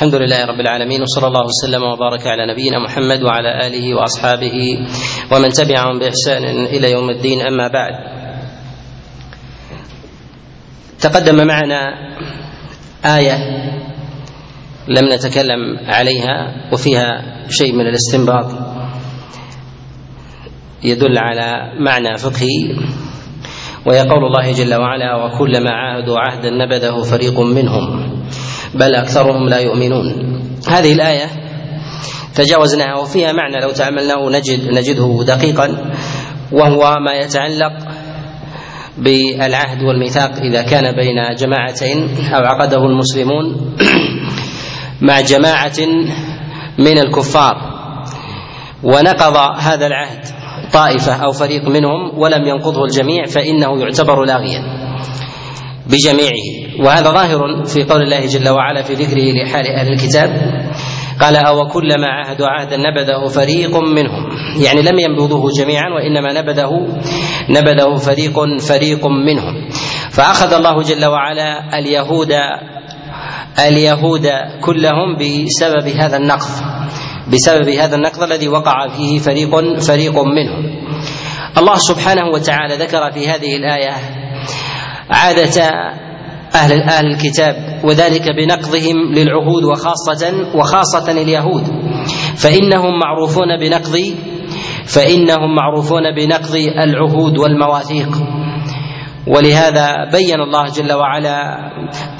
الحمد لله رب العالمين وصلى الله وسلم وبارك على نبينا محمد وعلى آله وأصحابه ومن تبعهم بإحسان إلى يوم الدين أما بعد. تقدم معنا آية لم نتكلم عليها وفيها شيء من الاستنباط يدل على معنى فقهي وهي قول الله جل وعلا وكلما عاهدوا عهدا نبذه فريق منهم. بل أكثرهم لا يؤمنون. هذه الآية تجاوزناها وفيها معنى لو تاملناه نجد نجده دقيقا وهو ما يتعلق بالعهد والميثاق إذا كان بين جماعتين أو عقده المسلمون مع جماعة من الكفار. ونقض هذا العهد طائفة أو فريق منهم ولم ينقضه الجميع فإنه يعتبر لاغيا بجميعه. وهذا ظاهر في قول الله جل وعلا في ذكره لحال أهل الكتاب قال أو كلما عاهدوا عهدا نبذه فريق منهم. يعني لم ينبذوه جميعا وإنما نبذه نبذه فريق فريق منهم. فأخذ الله جل وعلا اليهود اليهود كلهم بسبب هذا النقض بسبب هذا النقض الذي وقع فيه فريق فريق منهم. الله سبحانه وتعالى ذكر في هذه الآية عادة أهل أهل الكتاب وذلك بنقضهم للعهود وخاصة وخاصة اليهود. فإنهم معروفون بنقض فإنهم معروفون بنقض العهود والمواثيق. ولهذا بين الله جل وعلا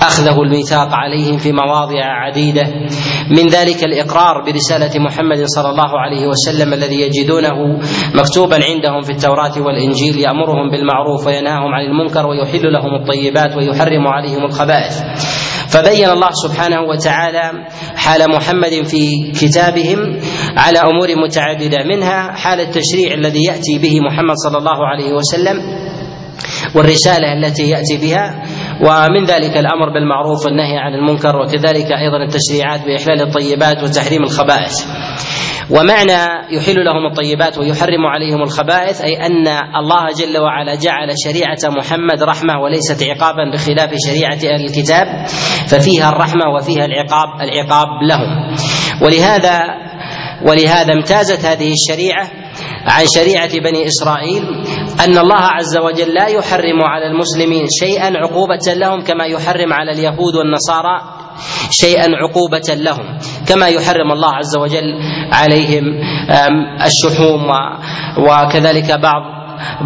أخذه الميثاق عليهم في مواضع عديدة. من ذلك الإقرار برسالة محمد صلى الله عليه وسلم الذي يجدونه مكتوبا عندهم في التوراة والإنجيل يأمرهم بالمعروف وينهاهم عن المنكر ويحل لهم الطيبات ويحرم عليهم الخبائث. فبين الله سبحانه وتعالى حال محمد في كتابهم على أمور متعددة منها حال التشريع الذي يأتي به محمد صلى الله عليه وسلم والرسالة التي يأتي بها ومن ذلك الأمر بالمعروف والنهي عن المنكر وكذلك أيضا التشريعات بإحلال الطيبات وتحريم الخبائث. ومعنى يحل لهم الطيبات ويحرم عليهم الخبائث أي أن الله جل وعلا جعل شريعة محمد رحمة وليست عقابا بخلاف شريعة أهل الكتاب ففيها الرحمة وفيها العقاب العقاب لهم. ولهذا ولهذا امتازت هذه الشريعة عن شريعة بني إسرائيل أن الله عز وجل لا يحرم على المسلمين شيئا عقوبة لهم كما يحرم على اليهود والنصارى شيئا عقوبة لهم كما يحرم الله عز وجل عليهم الشحوم وكذلك بعض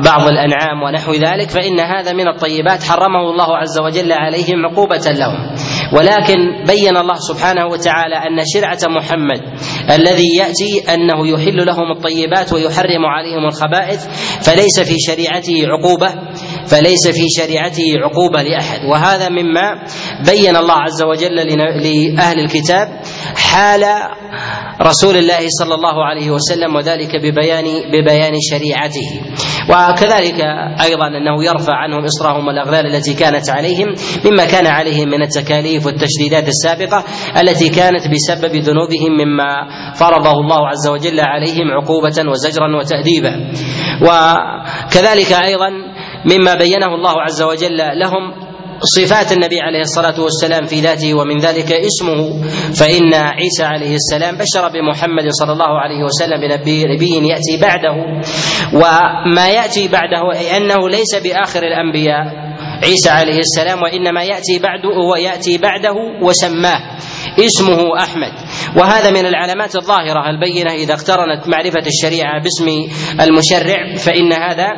بعض الأنعام ونحو ذلك فإن هذا من الطيبات حرمه الله عز وجل عليهم عقوبة لهم. ولكن بين الله سبحانه وتعالى أن شرعة محمد الذي يأتي أنه يحل لهم الطيبات ويحرم عليهم الخبائث فليس في شريعته عقوبة. فليس في شريعته عقوبة لأحد. وهذا مما بين الله عز وجل لأهل الكتاب حال رسول الله صلى الله عليه وسلم وذلك ببيان ببيان شريعته. وكذلك أيضا أنه يرفع عنهم إصرهم والأغلال التي كانت عليهم مما كان عليهم من التكاليف والتشديدات السابقة التي كانت بسبب ذنوبهم مما فرضه الله عز وجل عليهم عقوبة وزجرا وتاديبا. وكذلك أيضا مما بينه الله عز وجل لهم صفات النبي عليه الصلاة والسلام في ذاته ومن ذلك اسمه. فإن عيسى عليه السلام بشر بمحمد صلى الله عليه وسلم بنبي يأتي بعده. وما يأتي بعده أنه ليس بآخر الأنبياء عيسى عليه السلام وإنما يأتي بعده ويأتي بعده وسماه. اسمه أحمد. وهذا من العلامات الظاهرة البينة إذا اقترنت معرفة الشريعة باسم المشرع فإن هذا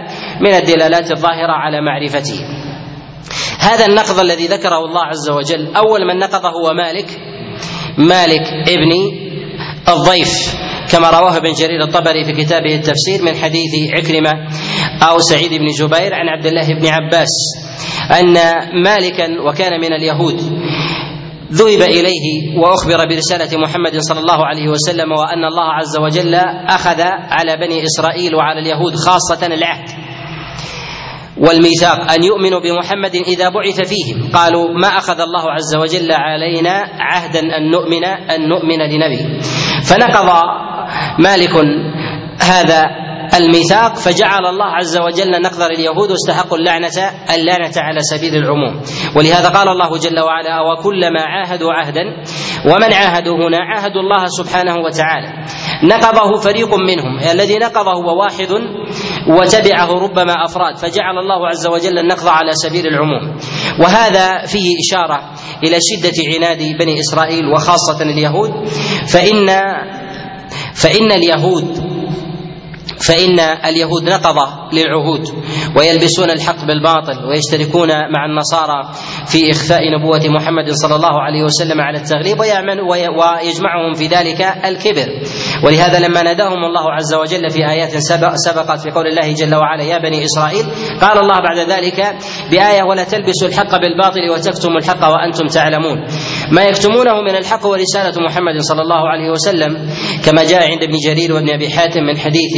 من الدلالات الظاهرة على معرفته. هذا النقض الذي ذكره الله عز وجل أول من نقضه هو مالك مالك ابن الضيف كما رواه ابن جرير الطبري في كتابه التفسير من حديث عكرمة أو سعيد بن جبير عن عبد الله بن عباس أن مالكا وكان من اليهود. ذهب إليه وأخبر برسالة محمد صلى الله عليه وسلم وأن الله عز وجل أخذ على بني إسرائيل وعلى اليهود خاصة العهد والميثاق أن يؤمنوا بمحمد إذا بعث فيهم. قالوا ما أخذ الله عز وجل علينا عهدا أن نؤمن أن نؤمن لنبي فنقض مالك هذا الميثاق فجعل الله عز وجل نقدر اليهود واستحقوا اللعنة اللعنة على سبيل العموم. ولهذا قال الله جل وعلا وكلما عاهدوا عهدا ومن عاهدوا هنا؟ عاهدوا الله سبحانه وتعالى. نقضه فريق منهم. الذي نقضه هو واحد وتبعه ربما أفراد. فجعل الله عز وجل النقض على سبيل العموم. وهذا فيه إشارة إلى شدة عناد بني إسرائيل وخاصة اليهود. فإن فإن اليهود فإن اليهود نقضة للعهود ويلبسون الحق بالباطل ويشتركون مع النصارى في إخفاء نبوة محمد صلى الله عليه وسلم على التغليب ويجمعهم في ذلك الكبر. ولهذا لما ناداهم الله عز وجل في آيات سبقت في قول الله جل وعلا يا بني إسرائيل قال الله بعد ذلك بآية ولا تلبسوا الحق بالباطل وتكتموا الحق وأنتم تعلمون. ما يكتمونه من الحق ورسالة محمد صلى الله عليه وسلم كما جاء عند ابن جرير وابن أبي حاتم من حديث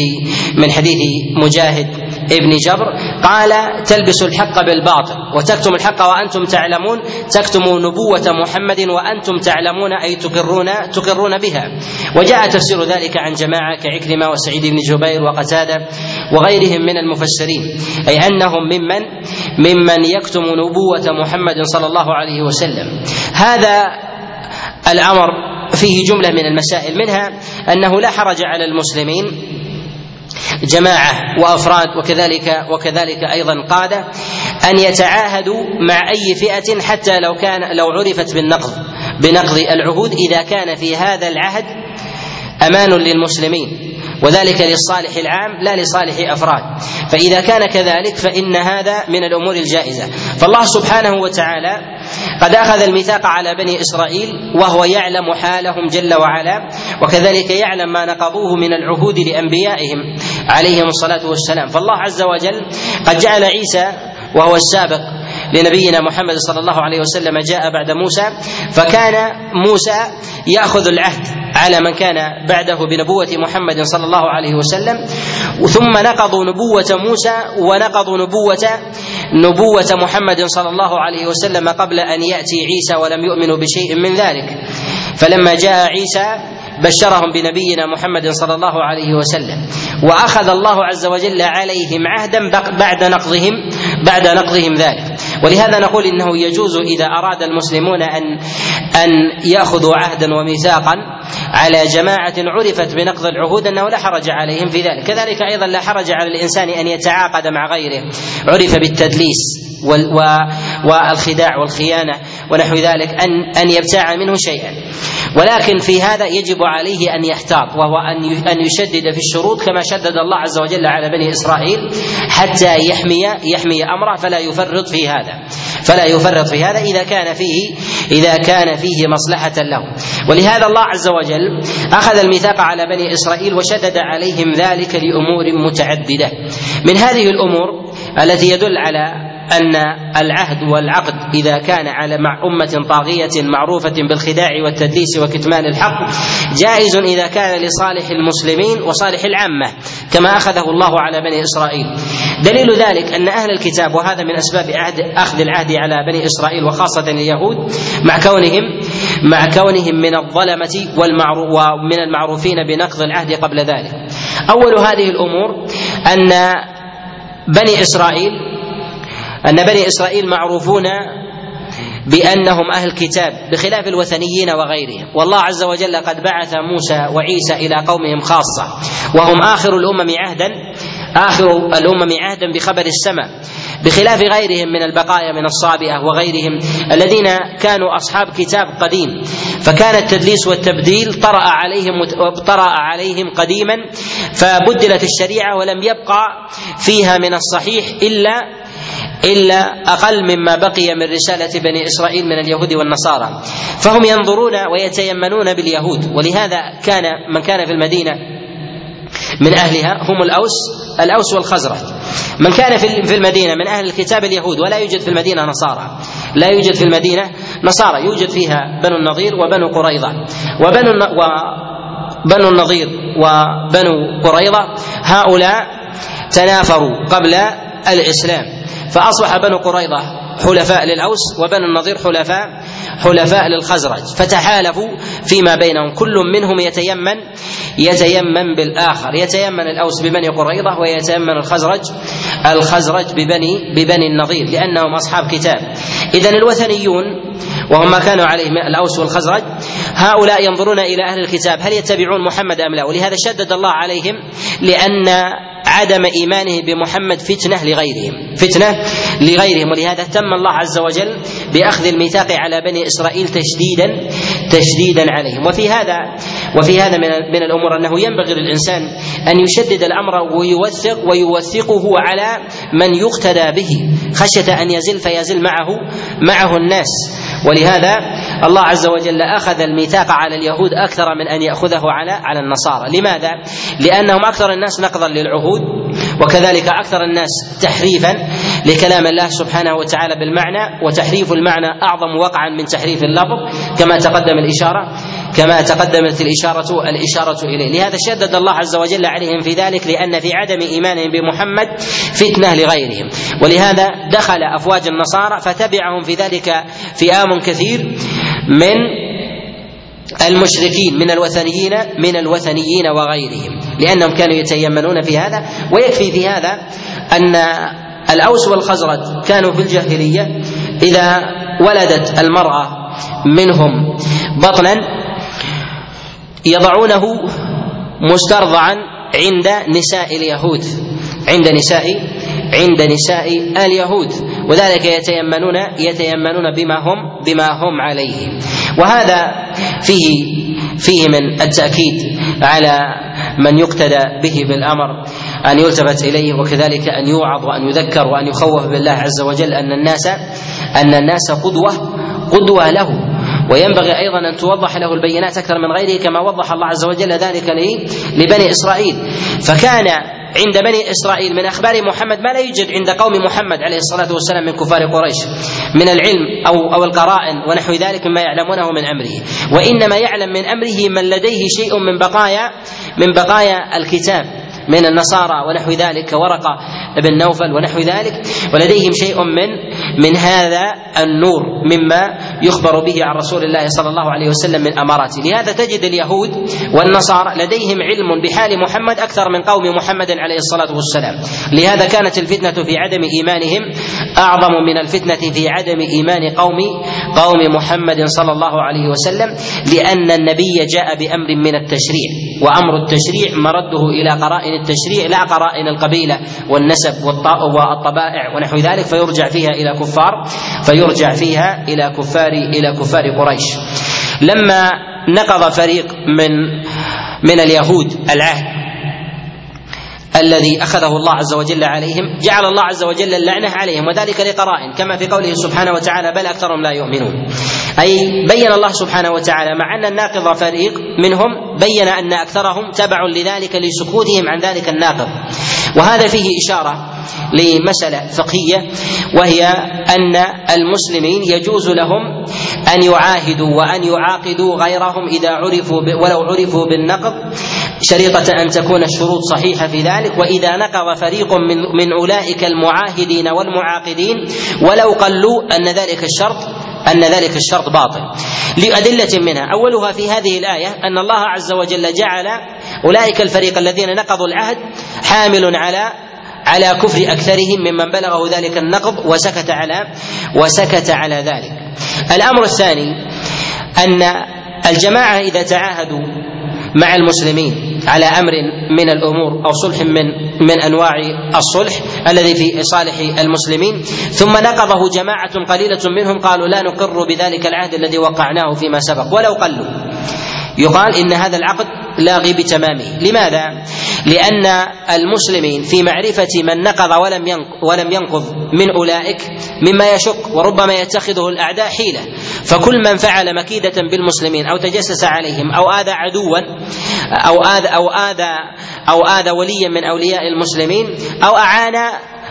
من حديث مجاهد ابن جبر قال تلبس الحق بالباطل وتكتم الحق وأنتم تعلمون تكتموا نبوة محمد وأنتم تعلمون أي تقرون تقرون بها. وجاء تفسير ذلك عن جماعة كعكرمة وسعيد بن جبير وقتادة وغيرهم من المفسرين أي أنهم ممن ممن يكتم نبوة محمد صلى الله عليه وسلم. هذا الأمر فيه جملة من المسائل منها أنه لا حرج على المسلمين جماعة وأفراد وكذلك وكذلك أيضا قادة أن يتعاهدوا مع أي فئة حتى لو كان لو عرفت بالنقض بنقض العهود إذا كان في هذا العهد أمان للمسلمين. وذلك للصالح العام لا لصالح أفراد. فإذا كان كذلك فإن هذا من الأمور الجائزة. فالله سبحانه وتعالى قد أخذ الميثاق على بني إسرائيل وهو يعلم حالهم جل وعلا وكذلك يعلم ما نقضوه من العهود لأنبيائهم عليهم الصلاة والسلام. فالله عز وجل قد جعل عيسى وهو السابق لنبينا محمد صلى الله عليه وسلم جاء بعد موسى فكان موسى يأخذ العهد على من كان بعده بنبوة محمد صلى الله عليه وسلم. ثم نقضوا نبوة موسى ونقضوا نبوه نبوة محمد صلى الله عليه وسلم قبل أن يأتي عيسى ولم يؤمنوا بشيء من ذلك. فلما جاء عيسى بشرهم بنبينا محمد صلى الله عليه وسلم وأخذ الله عز وجل عليهم عهدا بعد نقضهم بعد نقضهم ذلك. ولهذا نقول إنه يجوز إذا أراد المسلمون ان أن يأخذوا عهدا وميثاقا على جماعة عرفت بنقض العهود أنه لا حرج عليهم في ذلك، كذلك أيضا لا حرج على الإنسان أن يتعاقد مع غيره. عرف بالتدليس والخداع والخيانة. ونحو ذلك أن أن يبتاع منه شيئا. ولكن في هذا يجب عليه أن يحتاط وهو أن أن يشدد في الشروط كما شدد الله عز وجل على بني إسرائيل حتى يحمي يحمي أمره فلا يفرط في هذا. فلا يفرط في هذا إذا كان فيه إذا كان فيه مصلحة له. ولهذا الله عز وجل أخذ الميثاق على بني إسرائيل وشدد عليهم ذلك لأمور متعددة. من هذه الأمور التي يدل على أن العهد والعقد إذا كان على مع أمة طاغية معروفة بالخداع والتدليس وكتمان الحق جائز إذا كان لصالح المسلمين وصالح العامة كما أخذه الله على بني إسرائيل. دليل ذلك أن أهل الكتاب وهذا من أسباب عهد أخذ العهد على بني إسرائيل وخاصة اليهود مع كونهم مع كونهم من الظلمة ومن المعروفين بنقض العهد قبل ذلك. أول هذه الأمور أن بني إسرائيل أن بني إسرائيل معروفون بأنهم أهل كتاب بخلاف الوثنيين وغيرهم. والله عز وجل قد بعث موسى وعيسى إلى قومهم خاصة وهم آخر الأمم عهدا آخر الأمم عهدا بخبر السماء بخلاف غيرهم من البقايا من الصابئة وغيرهم الذين كانوا أصحاب كتاب قديم. فكان التدليس والتبديل طرأ عليهم طرأ عليهم قديما فبدلت الشريعة ولم يبقى فيها من الصحيح إلا إلا أقل مما بقي من رسالة بني إسرائيل من اليهود والنصارى. فهم ينظرون ويتيمنون باليهود ولهذا كان من كان في المدينة من أهلها هم الأوس الأوس والخزرج. من كان في المدينة من أهل الكتاب اليهود ولا يوجد في المدينة نصارى. لا يوجد في المدينة نصارى يوجد فيها بنو النضير وبنو قريظة. وبنو بنو النضير وبنو قريظة هؤلاء تنافروا قبل الإسلام. فأصبح بنو قريظة حلفاء للأوس وبنو النضير حلفاء حلفاء للخزرج فتحالفوا فيما بينهم كل منهم يتيمن يتيمن بالآخر يتيمن الأوس ببني قريظة ويتيمن الخزرج الخزرج ببني ببني النضير لأنهم أصحاب كتاب. اذا الوثنيون وهم ما كانوا عليه الأوس والخزرج هؤلاء ينظرون إلى أهل الكتاب هل يتبعون محمد أم لا؟ ولهذا شدد الله عليهم لأن عدم إيمانه بمحمد فتنة لغيرهم. فتنة لغيرهم. ولهذا تم الله عز وجل بأخذ الميثاق على بني إسرائيل تشديدا تشديدا عليهم. وفي هذا وفي هذا من من الأمور أنه ينبغي للإنسان أن يشدد الأمر ويوثق ويوثقه على من يقتدى به. خشية أن يزل فيزل معه معه الناس. ولهذا الله عز وجل أخذ الميثاق على اليهود أكثر من أن يأخذه على على النصارى، لماذا؟ لأنهم أكثر الناس نقضا للعهود وكذلك أكثر الناس تحريفا لكلام الله سبحانه وتعالى بالمعنى وتحريف المعنى أعظم وقعا من تحريف اللفظ كما تقدم الإشارة. كما تقدمت الإشارة الإشارة إليه. لهذا شدد الله عز وجل عليهم في ذلك لأن في عدم إيمانهم بمحمد فتنة لغيرهم. ولهذا دخل أفواج النصارى فتبعهم في ذلك فئام كثير من المشركين من الوثنيين من الوثنيين وغيرهم. لأنهم كانوا يتيمنون في هذا. ويكفي في هذا أن الأوس والخزرج كانوا في الجاهلية إذا ولدت المرأة منهم بطنا يضعونه مسترضعا عند نساء اليهود. عند نساء عند نساء اليهود. وذلك يتيمنون يتيمنون بما هم بما هم عليه. وهذا فيه فيه من التأكيد على من يقتدى به بالأمر أن يلتفت إليه وكذلك أن يوعظ وأن يذكر وأن يخوف بالله عز وجل أن الناس أن الناس قدوة قدوة له. وينبغي أيضا أن توضح له البينات أكثر من غيره كما وضح الله عز وجل ذلك لبني إسرائيل. فكان عند بني إسرائيل من أخبار محمد ما لا يوجد عند قوم محمد عليه الصلاة والسلام من كفار قريش من العلم أو أو القرائن ونحو ذلك مما يعلمونه من أمره. وإنما يعلم من أمره من لديه شيء من بقايا من بقايا الكتاب. من النصارى ونحو ذلك كورقة بن نوفل ونحو ذلك ولديهم شيء من من هذا النور مما يخبر به عن رسول الله صلى الله عليه وسلم من أماراته. لهذا تجد اليهود والنصارى لديهم علم بحال محمد أكثر من قوم محمد عليه الصلاة والسلام. لهذا كانت الفتنة في عدم إيمانهم أعظم من الفتنة في عدم إيمان قوم قوم محمد صلى الله عليه وسلم لأن النبي جاء بأمر من التشريع وأمر التشريع مرده إلى قرائن التشريع لا قرائن القبيلة والنسب والطبائع ونحو ذلك فيرجع فيها إلى كفار فيرجع فيها إلى كفار إلى كفار قريش. لما نقض فريق من من اليهود العهد الذي أخذه الله عز وجل عليهم جعل الله عز وجل اللعنة عليهم وذلك لقرائن كما في قوله سبحانه وتعالى بل أكثرهم لا يؤمنون. أي بين الله سبحانه وتعالى مع أن الناقض فريق منهم بين أن أكثرهم تبع لذلك لسكوتهم عن ذلك الناقض. وهذا فيه إشارة لمسألة فقهية وهي أن المسلمين يجوز لهم أن يعاهدوا وأن يعاقدوا غيرهم إذا عرفوا ولو عرفوا بالنقض. شريطة أن تكون الشروط صحيحة في ذلك وإذا نقض فريق من من أولئك المعاهدين والمعاقدين ولو قلوا أن ذلك الشرط أن ذلك الشرط باطل. لأدلة منها أولها في هذه الآية أن الله عز وجل جعل أولئك الفريق الذين نقضوا العهد حامل على على كفر أكثرهم ممن بلغه ذلك النقض وسكت على وسكت على ذلك. الأمر الثاني أن الجماعة إذا تعاهدوا مع المسلمين على أمر من الأمور أو صلح من من أنواع الصلح الذي في صالح المسلمين. ثم نقضه جماعة قليلة منهم قالوا لا نقر بذلك العهد الذي وقعناه فيما سبق ولو قلوا. يقال إن هذا العقد لاغي بتمامه. لماذا؟ لأن المسلمين في معرفة من نقض ولم ولم ينقض من أولئك مما يشق وربما يتخذه الأعداء حيلة. فكل من فعل مكيدة بالمسلمين أو تجسس عليهم أو آذى عدوا أو آذى أو آذى أو آذى وليا من أولياء المسلمين أو أعان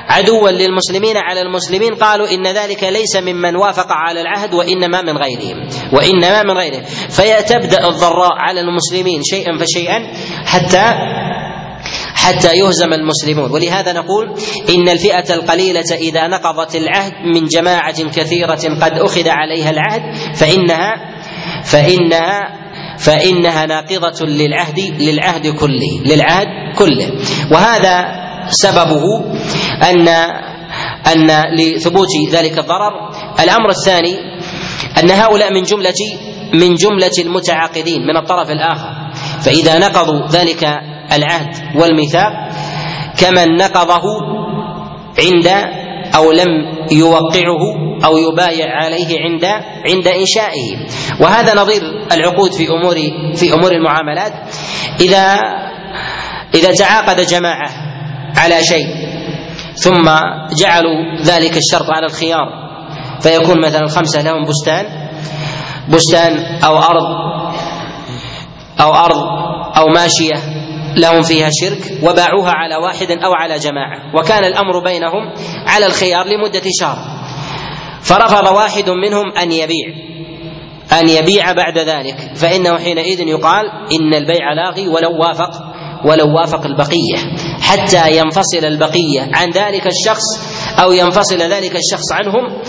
عدوا للمسلمين على المسلمين قالوا إن ذلك ليس ممن وافق على العهد وإنما من غيرهم وإنما من غيرهم. فيتبدأ الضراء على المسلمين شيئا فشيئا حتى حتى يهزم المسلمون. ولهذا نقول إن الفئة القليلة إذا نقضت العهد من جماعة كثيرة قد أخذ عليها العهد فإنها فإنها فإنها ناقضة للعهد للعهد كله للعهد كله. وهذا سببه ان أن لثبوت ذلك الضرر. الأمر الثاني أن هؤلاء من جمله من جملة المتعاقدين من الطرف الآخر. فإذا نقضوا ذلك العهد والميثاق كمن نقضه عند أو لم يوقعه أو يبايع عليه عند عند إنشائه. وهذا نظير العقود في امور في أمور المعاملات. اذا إذا تعاقد جماعة على شيء. ثم جعلوا ذلك الشرط على الخيار. فيكون مثلا الخمسه لهم بستان بستان أو أرض أو أرض أو ماشية لهم فيها شرك وباعوها على واحد أو على جماعة. وكان الأمر بينهم على الخيار لمدة شهر. فرفض واحد منهم أن يبيع أن يبيع بعد ذلك. فإنه حينئذ يقال إن البيع لاغي ولو وافق. ولو وافق البقية حتى ينفصل البقية عن ذلك الشخص أو ينفصل ذلك الشخص عنهم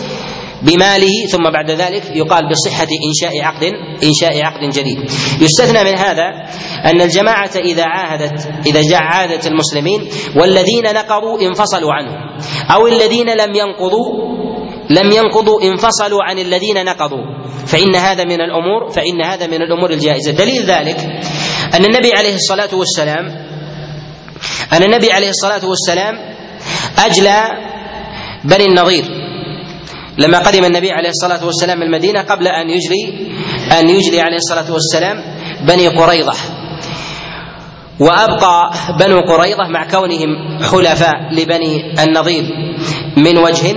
بماله ثم بعد ذلك يقال بصحة إنشاء عقد إنشاء عقد جديد. يستثنى من هذا أن الجماعة إذا عاهدت إذا عاهدت المسلمين والذين نقضوا انفصلوا عنهم أو الذين لم ينقضوا لم ينقضوا انفصلوا عن الذين نقضوا. فإن هذا من الأمور فإن هذا من الأمور الجائزة. دليل ذلك أن النبي عليه الصلاة والسلام أن النبي عليه الصلاة والسلام أجلى بني النظير لما قدم النبي عليه الصلاة والسلام المدينة قبل أن يجري أن يجري عليه الصلاة والسلام بني قريظة. وأبقى بنو قريظة مع كونهم حلفاء لبني النظير من وجه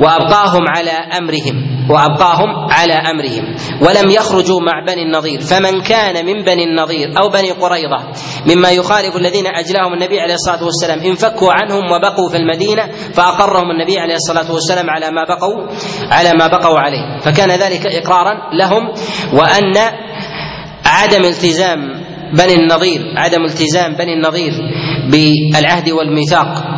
وأبقاهم على أمرهم. وأبقاهم على أمرهم. ولم يخرجوا مع بني النظير فمن كان من بني النظير أو بني قريظة مما يخالف الذين أجلاهم النبي عليه الصلاة والسلام انفكوا عنهم وبقوا في المدينة فأقرهم النبي عليه الصلاة والسلام على ما بقوا على ما بقوا عليه. فكان ذلك إقرارا لهم وأن عدم التزام بني النظير عدم التزام بني النظير بالعهد والميثاق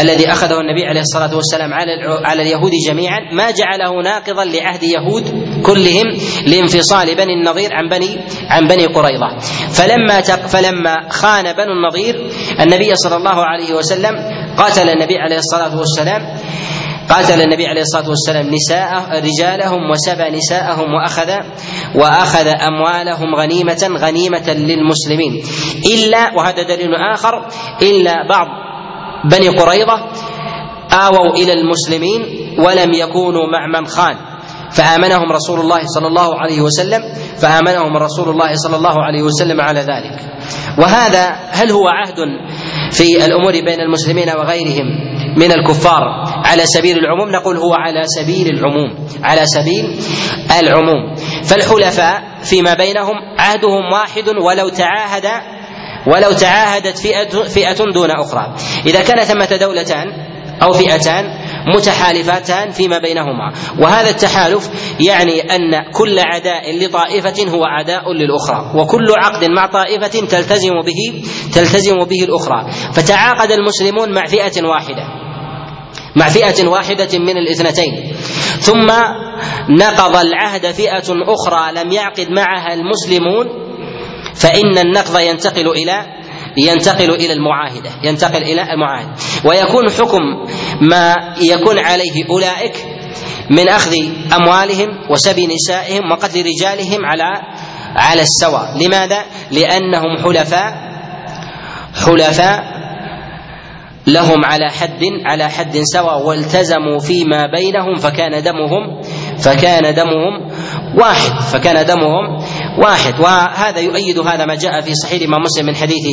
الذي أخذه النبي عليه الصلاة والسلام على على اليهود جميعا ما جعله ناقضا لعهد يهود كلهم لانفصال بني النظير عن بني عن بني قريظة. فلما فلما خان بنو النظير النبي صلى الله عليه وسلم قاتل النبي عليه الصلاة والسلام قاتل النبي عليه الصلاة والسلام نساء رجالهم وسبى نساءهم وأخذ وأخذ أموالهم غنيمة غنيمة للمسلمين. إلا وهذا دليل آخر إلا بعض بني قريظة آووا إلى المسلمين ولم يكونوا مع من خان. فآمنهم رسول الله صلى الله عليه وسلم فآمنهم رسول الله صلى الله عليه وسلم على ذلك. وهذا هل هو عهد في الأمور بين المسلمين وغيرهم من الكفار على سبيل العموم؟ نقول هو على سبيل العموم على سبيل العموم. فالحلفاء فيما بينهم عهدهم واحد ولو تعاهد ولو تعاهدت فئة, فئة دون أخرى. إذا كان ثمة دولتان أو فئتان متحالفتان فيما بينهما. وهذا التحالف يعني أن كل عداء لطائفة هو عداء للأخرى. وكل عقد مع طائفة تلتزم به تلتزم به الأخرى. فتعاقد المسلمون مع فئة واحدة. مع فئة واحدة من الاثنتين. ثم نقض العهد فئة أخرى لم يعقد معها المسلمون فإن النقض ينتقل إلى ينتقل إلى المعاهدة ينتقل إلى المعاهدة ويكون حكم ما يكون عليه أولئك من أخذ أموالهم وسبي نسائهم وقتل رجالهم على على السواء لماذا؟ لأنهم حلفاء حلفاء لهم على حد على حد سواء والتزموا فيما بينهم فكان دمهم فكان دمهم واحد فكان دمهم واحد وهذا يؤيد هذا ما جاء في صحيح الإمام مسلم من حديث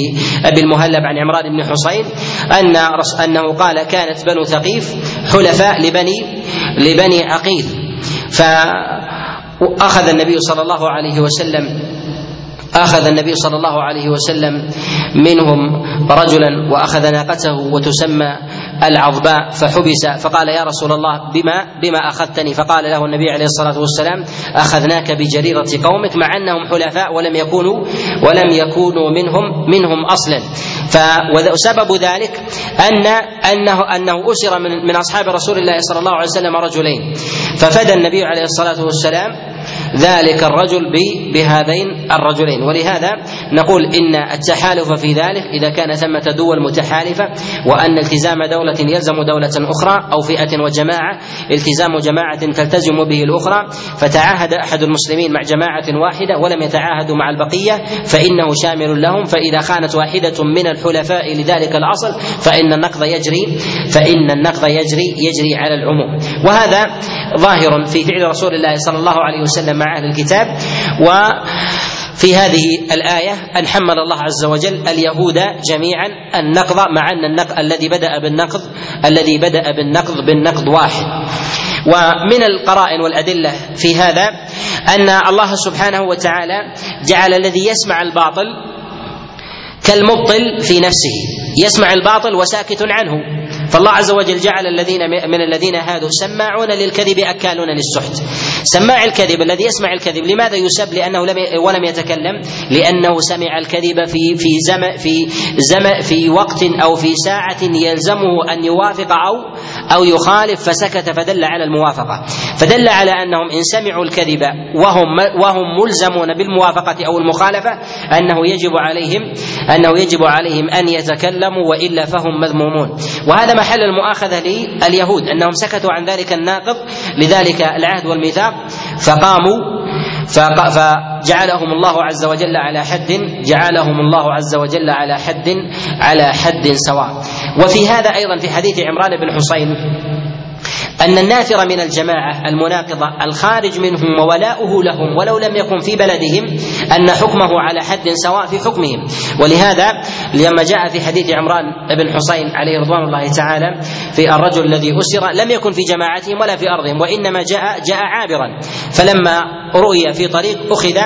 أبي المهلب عن عمران بن حصين أن أنه قال كانت بنو ثقيف حلفاء لبني لبني عقيل فأخذ النبي صلى الله عليه وسلم أخذ النبي صلى الله عليه وسلم منهم رجلا وأخذ ناقته وتسمى العظباء فحبس فقال يا رسول الله بما بما أخذتني؟ فقال له النبي عليه الصلاة والسلام أخذناك بجريرة قومك مع أنهم حلفاء ولم يكونوا ولم يكونوا منهم منهم أصلا. فسبب ذلك أن أنه أنه أسر من من أصحاب رسول الله صلى الله عليه وسلم رجلين. ففدى النبي عليه الصلاة والسلام ذلك الرجل بهذين الرجلين. ولهذا نقول إن التحالف في ذلك إذا كان ثمة دول متحالفة وأن التزام دولة يلزم دولة أخرى أو فئة وجماعة التزام جماعة تلتزم به الأخرى فتعاهد أحد المسلمين مع جماعة واحدة ولم يتعاهدوا مع البقية فإنه شامل لهم فإذا خانت واحدة من الحلفاء لذلك الأصل فإن النقض يجري فإن النقض يجري يجري على العموم. وهذا ظاهر في فعل رسول الله صلى الله عليه وسلم مع أهل الكتاب و في هذه الآية أن حمل الله عز وجل اليهود جميعا النقض مع أن النقض الذي بدأ بالنقض الذي بدأ بالنقض بالنقض واحد. ومن القرائن والأدلة في هذا أن الله سبحانه وتعالى جعل الذي يسمع الباطل كالمبطل في نفسه. يسمع الباطل وساكت عنه. فالله عز وجل جعل الذين من الذين هادوا سماعون للكذب أكالون للسحت. سماع الكذب الذي يسمع الكذب لماذا يسب؟ لأنه لم ولم يتكلم لأنه سمع الكذب في في زم في زم في وقت أو في ساعة يلزمه أن يوافق أو أو يخالف فسكت فدل على الموافقة. فدل على أنهم إن سمعوا الكذب وهم وهم ملزمون بالموافقة أو المخالفة أنه يجب عليهم أنه يجب عليهم أن يتكلموا وإلا فهم مذمومون. وهذا محل المؤاخذة لليهود أنهم سكتوا عن ذلك الناقض لذلك العهد والميثاق. فقاموا فجعلهم الله عز وجل على حد جعلهم الله عز وجل على حد على حد سواء. وفي هذا أيضا في حديث عمران بن حصين أن النافر من الجماعة المناقضة الخارج منهم وولاؤه لهم ولو لم يكن في بلدهم أن حكمه على حد سواء في حكمهم. ولهذا لما جاء في حديث عمران بن حسين عليه رضوان الله تعالى في الرجل الذي أسر لم يكن في جماعتهم ولا في أرضهم وإنما جاء جاء عابرا. فلما رؤي في طريق أخذ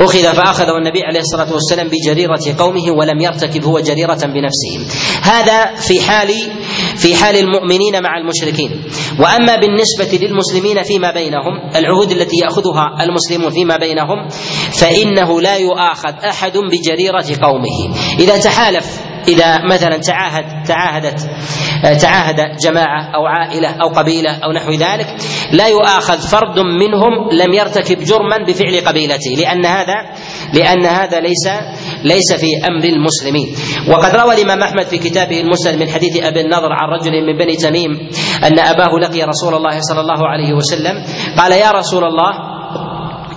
أخذ فأخذه النبي عليه الصلاة والسلام بجريرة قومه ولم يرتكب هو جريرة بنفسه. هذا في حال في حال المؤمنين مع المشركين. وأما بالنسبة للمسلمين فيما بينهم العهود التي يأخذها المسلمون فيما بينهم فإنه لا يؤاخذ أحد بجريرة قومه. إذا تحالف إذا مثلا تعاهد تعاهدت تعاهد جماعة أو عائلة أو قبيلة أو نحو ذلك لا يؤاخذ فرد منهم لم يرتكب جرما بفعل قبيلته لأن هذا لأن هذا ليس ليس في أمر المسلمين. وقد روى الإمام أحمد في كتابه المسند من حديث أبي النضر عن رجل من بني تميم أن أباه لقي رسول الله صلى الله عليه وسلم قال يا رسول الله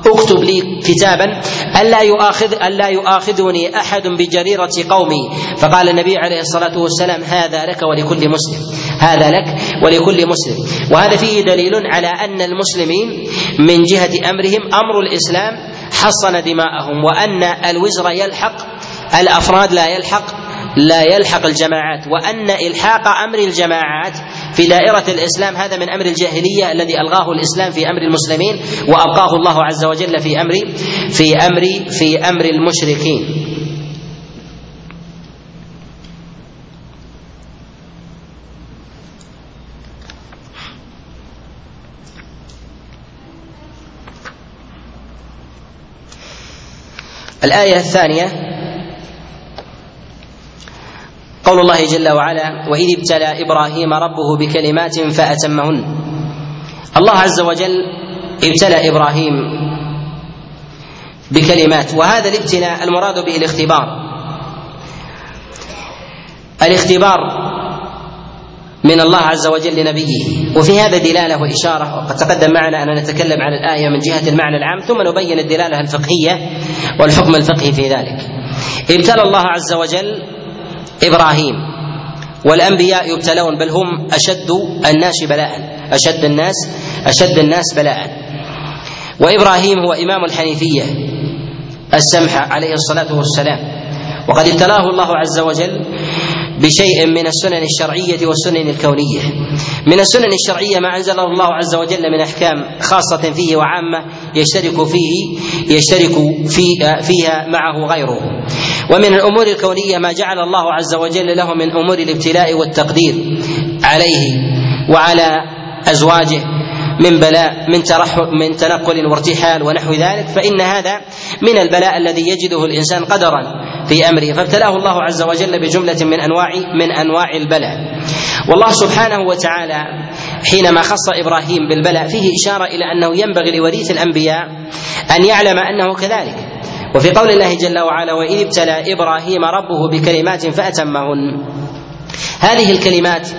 اكتب لي كتابا ألا يؤاخذ ألا يؤاخذني أحد بجريرة قومي. فقال النبي عليه الصلاة والسلام هذا لك ولكل مسلم هذا لك ولكل مسلم. وهذا فيه دليل على أن المسلمين من جهة أمرهم أمر الإسلام حصن دماءهم وأن الوزر يلحق الأفراد لا يلحق لا يلحق الجماعات وأن إلحاق أمر الجماعات في دائرة الإسلام هذا من أمر الجاهلية الذي ألغاه الإسلام في أمر المسلمين وأبقاه الله عز وجل في أمر في أمر في أمر المشركين. الآية الثانية قول الله جل وعلا وإذ ابتلى إبراهيم ربه بكلمات فأتمهن. الله عز وجل ابتلى إبراهيم بكلمات وهذا الابتلاء المراد به الاختبار. الاختبار من الله عز وجل لنبيه. وفي هذا دلالة وإشارة وقد تقدم معنا ان نتكلم عن الآية من جهة المعنى العام ثم نبين الدلالة الفقهية والحكم الفقهي في ذلك. ابتلى الله عز وجل إبراهيم والأنبياء يبتلون بل هم أشد الناس بلاء. أشد الناس أشد الناس بلاء. وإبراهيم هو إمام الحنيفية السمح عليه الصلاة والسلام. وقد ابتلاه الله عز وجل بشيء من السنن الشرعية والسنن الكونية. من السنن الشرعية ما أنزله الله عز وجل من أحكام خاصة فيه وعامة يشترك فيه يشترك في فيها معه غيره. ومن الأمور الكونية ما جعل الله عز وجل له من أمور الابتلاء والتقدير عليه وعلى أزواجه من بلاء من ترحل من تنقل وارتحال ونحو ذلك فإن هذا من البلاء الذي يجده الإنسان قدرا في أمره. فابتلاه الله عز وجل بجملة من أنواع من أنواع البلاء. والله سبحانه وتعالى حينما خص إبراهيم بالبلاء فيه إشارة إلى أنه ينبغي لوريث الأنبياء أن يعلم أنه كذلك. وفي قول الله جل وعلا وإذ ابتلى إبراهيم ربه بكلمات فأتمهن. هذه الكلمات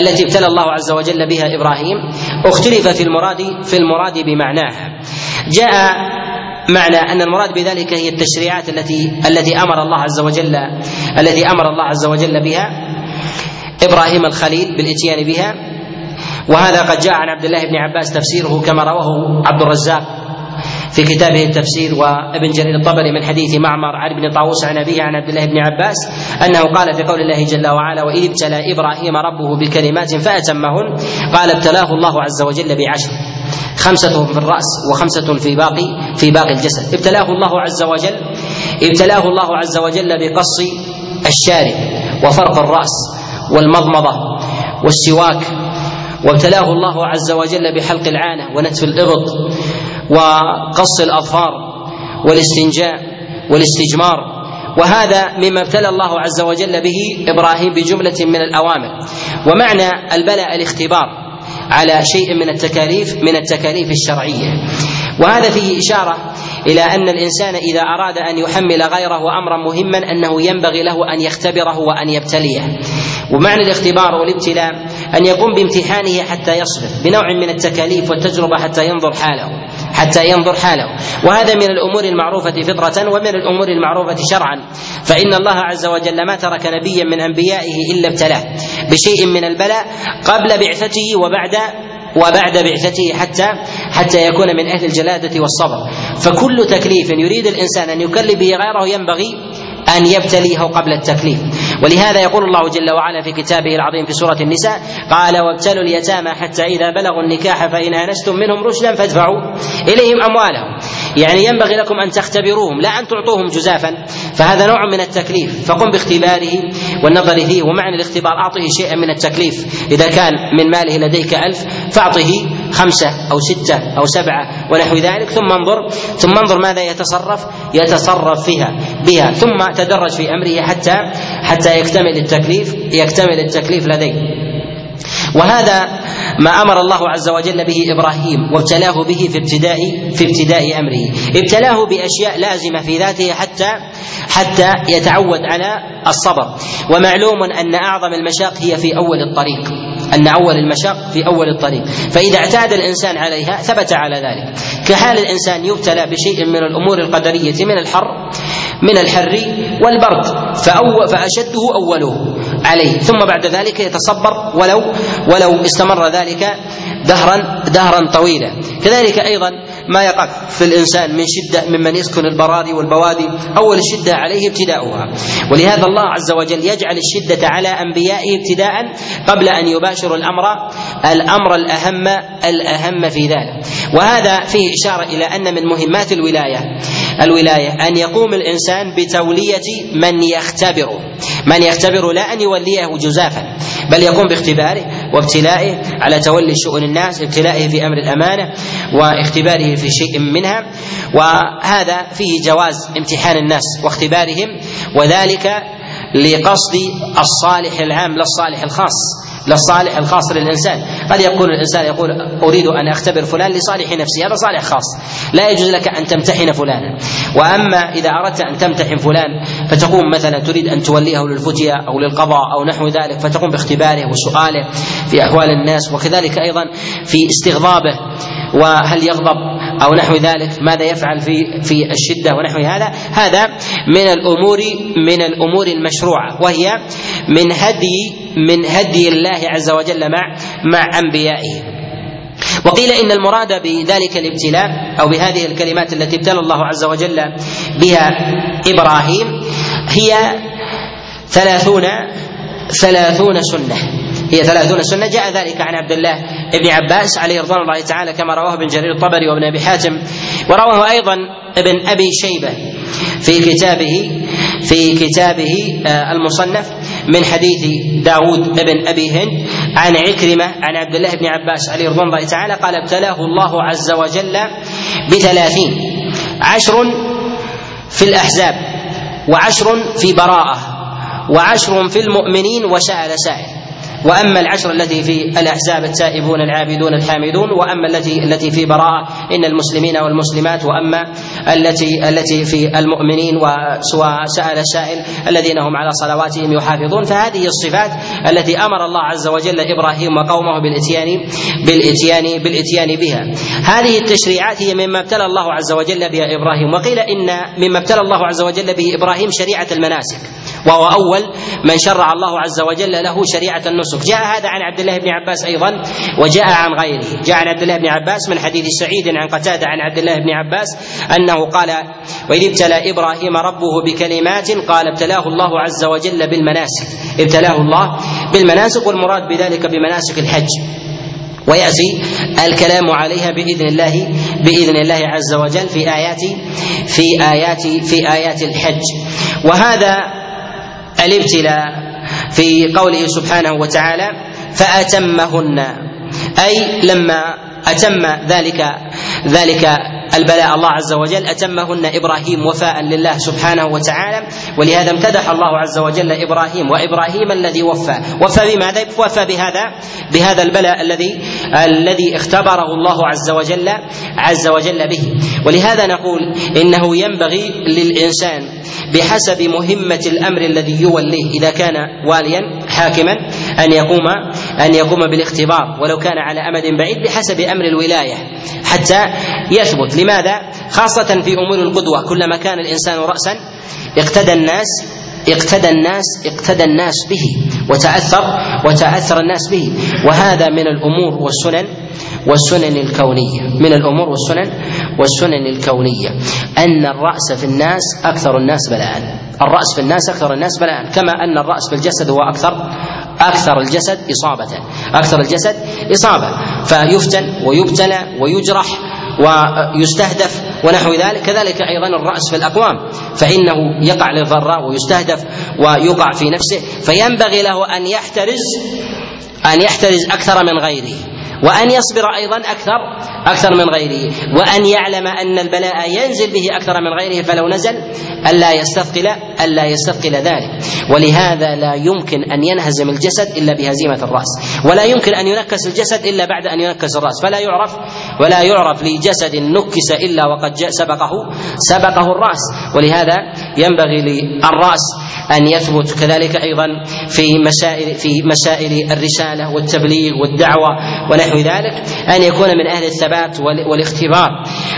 التي ابتلى الله عز وجل بها إبراهيم اختلف في المراد في المراد بمعناها. جاء معنى أن المراد بذلك هي التشريعات التي التي أمر الله عز وجل التي أمر الله عز وجل بها إبراهيم الخليل بالإتيان بها. وهذا قد جاء عن عبد الله بن عباس تفسيره كما رواه عبد الرزاق في كتابه التفسير وابن جرير الطبري من حديث معمر عن ابن طاووس عن أبيه عن عبد الله بن عباس أنه قال في قول الله جل وعلا وإذ ابتلى إبراهيم ربه بكلمات فأتمهن قال ابتلاه الله عز وجل بعشر. خمسة في الرأس وخمسة في باقي في باقي الجسد. ابتلاه الله عز وجل ابتلاه الله عز وجل بقص الشارب وفرق الرأس والمضمضة والسواك. وابتلاه الله عز وجل بحلق العانة ونتف الإبط وقص الأظفار والاستنجاء والاستجمار. وهذا مما ابتلى الله عز وجل به إبراهيم بجملة من الأوامر. ومعنى البلاء الاختبار. على شيء من التكاليف من التكاليف الشرعية. وهذا فيه إشارة إلى أن الإنسان إذا أراد أن يحمل غيره أمرا مهما أنه ينبغي له أن يختبره وأن يبتليه. ومعنى الاختبار والابتلاء أن يقوم بامتحانه حتى يصبر بنوع من التكاليف والتجربة حتى ينظر حاله. حتى ينظر حاله. وهذا من الأمور المعروفة فطرة ومن الأمور المعروفة شرعا. فإن الله عز وجل ما ترك نبيا من أنبيائه إلا ابتلاه بشيء من البلاء قبل بعثته وبعد وبعد بعثته حتى حتى يكون من أهل الجلادة والصبر. فكل تكليف يريد الإنسان أن يكلف به غيره ينبغي أن يبتليه قبل التكليف. ولهذا يقول الله جل وعلا في كتابه العظيم في سورة النساء قال وابتلوا اليتامى حتى إذا بلغوا النكاح فإن آنستم منهم رشدا فادفعوا إليهم أموالهم. يعني ينبغي لكم أن تختبروهم لا أن تعطوهم جزافا. فهذا نوع من التكليف. فقم باختباره والنظر فيه ومعنى الاختبار أعطه شيئا من التكليف. إذا كان من ماله لديك ألف فأعطه خمسة أو ستة أو سبعة ونحو ذلك. ثم انظر ثم انظر ماذا يتصرف يتصرف فيها بها. ثم تدرج في أمره حتى حتى يكتمل التكليف يكتمل التكليف لديه. وهذا ما أمر الله عز وجل به إبراهيم وابتلاه به في ابتداء في ابتداء أمره. ابتلاه بأشياء لازمة في ذاته حتى حتى يتعود على الصبر. ومعلوم أن أعظم المشاق هي في أول الطريق. أن اول المشاق في أول الطريق. فإذا اعتاد الإنسان عليها ثبت على ذلك. كحال الإنسان يبتلى بشيء من الأمور القدرية من الحر من الحر والبرد فأو فأشده أوله عليه. ثم بعد ذلك يتصبر ولو ولو استمر ذلك دهرا دهرا طويلا. كذلك أيضا ما يقع في الإنسان من شدة ممن يسكن البراري والبوادي أول الشدة عليه ابتداؤها. ولهذا الله عز وجل يجعل الشدة على أنبيائه ابتداء قبل أن يباشروا الأمر الأمر الأهم الأهم في ذلك. وهذا فيه إشارة إلى أن من مهمات الولاية الولاية أن يقوم الإنسان بتولية من يختبره من يختبر لا أن يوليه جزافا بل يقوم باختباره وابتلائه على تولي شؤون الناس ابتلائه في أمر الأمانة واختباره في شيء منها وهذا فيه جواز امتحان الناس واختبارهم وذلك لقصد الصالح العام لا الصالح الخاص. للصالح الخاص للإنسان. قد يقول الإنسان يقول أريد أن أختبر فلان لصالح نفسي هذا صالح خاص. لا يجوز لك أن تمتحن فلانا. وأما إذا أردت أن تمتحن فلان فتقوم مثلا تريد أن توليه للفتية أو للقضاء أو نحو ذلك فتقوم باختباره وسؤاله في أحوال الناس وكذلك أيضا في استغضابه وهل يغضب أو نحو ذلك ماذا يفعل في في الشدة ونحو هذا. هذا من الأمور من الأمور المشروعة وهي من هدي من هدي الله عز وجل مع مع أنبيائه. وقيل إن المراد بذلك الابتلاء أو بهذه الكلمات التي ابتلى الله عز وجل بها إبراهيم هي ثلاثون ثلاثون سنة. هي ثلاثون سنة. جاء ذلك عن عبد الله بن عباس عليه رضوان الله تعالى كما رواه ابن جرير الطبري وابن أبي حاتم. ورواه أيضا ابن أبي شيبة في كتابه في كتابه آه، المصنف. من حديث داود بن أبي هند عن عكرمة عن عبد الله بن عباس عليه رضوان الله تعالى قال ابتلاه الله عز وجل بثلاثين عشر في الأحزاب وعشر في براءة وعشر في المؤمنين وسأل سائل وأما العشر التي في الأحزاب التائبون العابدون الحامدون وأما التي التي في براءة إن المسلمين والمسلمات وأما التي التي في المؤمنين وسال سائل الذين هم على صلواتهم يحافظون. فهذه الصفات التي أمر الله عز وجل إبراهيم وقومه بالإتيان بالإتيان بالإتيان بها. هذه التشريعات هي مما ابتلى الله عز وجل بها إبراهيم. وقيل إن مما ابتلى الله عز وجل به إبراهيم شريعة المناسك. وهو أول من شرع الله عز وجل له شريعة النسك. جاء هذا عن عبد الله بن عباس أيضا وجاء عن غيره. جاء عن عبد الله بن عباس من حديث سعيد عن قتادة عن عبد الله بن عباس أنه قال وإذ ابتلى إبراهيم ربه بكلمات قال ابتلاه الله عز وجل بالمناسك. ابتلاه الله بالمناسك والمراد بذلك بمناسك الحج. ويأتي الكلام عليها بإذن الله بإذن الله عز وجل في آيات في آيات في آيات الحج. وهذا الابتلاء في قوله سبحانه وتعالى فأتمهن. أي لما أتم ذلك ذلك البلاء. الله عز وجل أتمهن إبراهيم وفاء لله سبحانه وتعالى. ولهذا امتدح الله عز وجل إبراهيم وإبراهيم الذي وفى. وفى بماذا؟ وفى بهذا بهذا البلاء الذي الذي اختبره الله عز وجل عز وجل به. ولهذا نقول إنه ينبغي للإنسان بحسب مهمة الأمر الذي يوليه إذا كان واليا حاكما أن يقوم أن يقوم بالاختبار ولو كان على أمد بعيد بحسب أمر الولاية. حتى يثبت. لماذا؟ خاصة في أمور القدوة. كلما كان الإنسان رأسا اقتدى الناس اقتدى الناس اقتدى الناس به وتأثر وتأثر الناس به. وهذا من الأمور والسنن والسنن الكونية. من الأمور والسنن والسنن الكونية. أن الرأس في الناس أكثر الناس بلاء. الرأس في الناس أكثر الناس بلاء. كما أن الرأس في الجسد هو أكثر أكثر الجسد إصابة أكثر الجسد إصابة فيفتن ويبتلى ويجرح ويستهدف ونحو ذلك. كذلك أيضا الرأس في الأقوام فإنه يقع للضراء ويستهدف ويقع في نفسه فينبغي له أن يحترز أن يحترز أكثر من غيره. وأن يصبر أيضا أكثر أكثر من غيره. وأن يعلم أن البلاء ينزل به أكثر من غيره فلو نزل ألا يستثقل ألا يستثقل ذلك. ولهذا لا يمكن أن ينهزم الجسد إلا بهزيمة الرأس. ولا يمكن أن ينكس الجسد إلا بعد أن ينكس الرأس. فلا يعرف ولا يعرف لجسد نكس إلا وقد سبقه سبقه الرأس. ولهذا ينبغي للرأس أن يثبت كذلك أيضا في مسائل في مسائل الرسالة والتبليغ والدعوة ونحو ذلك أن يكون من أهل الثبات والاختبار.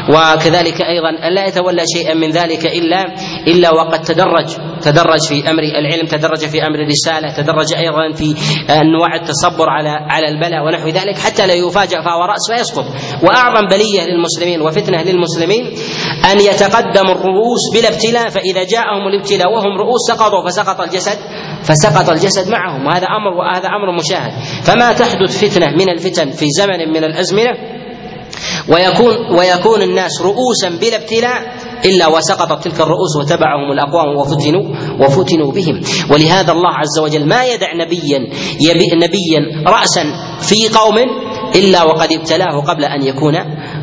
وكذلك أيضا أن لا يتولى شيئا من ذلك إلا إلا وقد تدرج تدرج في أمر العلم تدرج في أمر الرسالة تدرج أيضا في أنواع التصبر على على البلاء ونحو ذلك حتى لا يفاجأ فهو رأس فيسقط وأعظم بلية للمسلمين وفتنة للمسلمين أن يتقدم الرؤوس بلا ابتلاء فإذا جاءهم الابتلاء وهم رؤوس سقطوا فسقط الجسد فسقط الجسد معهم. وهذا أمر وهذا أمر مشاهد. فما تحدث فتنة من الفتن في زمن من الأزمنة ويكون ويكون الناس رؤوسا بلا ابتلاء إلا وسقطت تلك الرؤوس وتبعهم الأقوام وفتنوا وفتنوا بهم. ولهذا الله عز وجل ما يدع نبيا نبيا راسا في قوم إلا وقد ابتلاه قبل أن يكون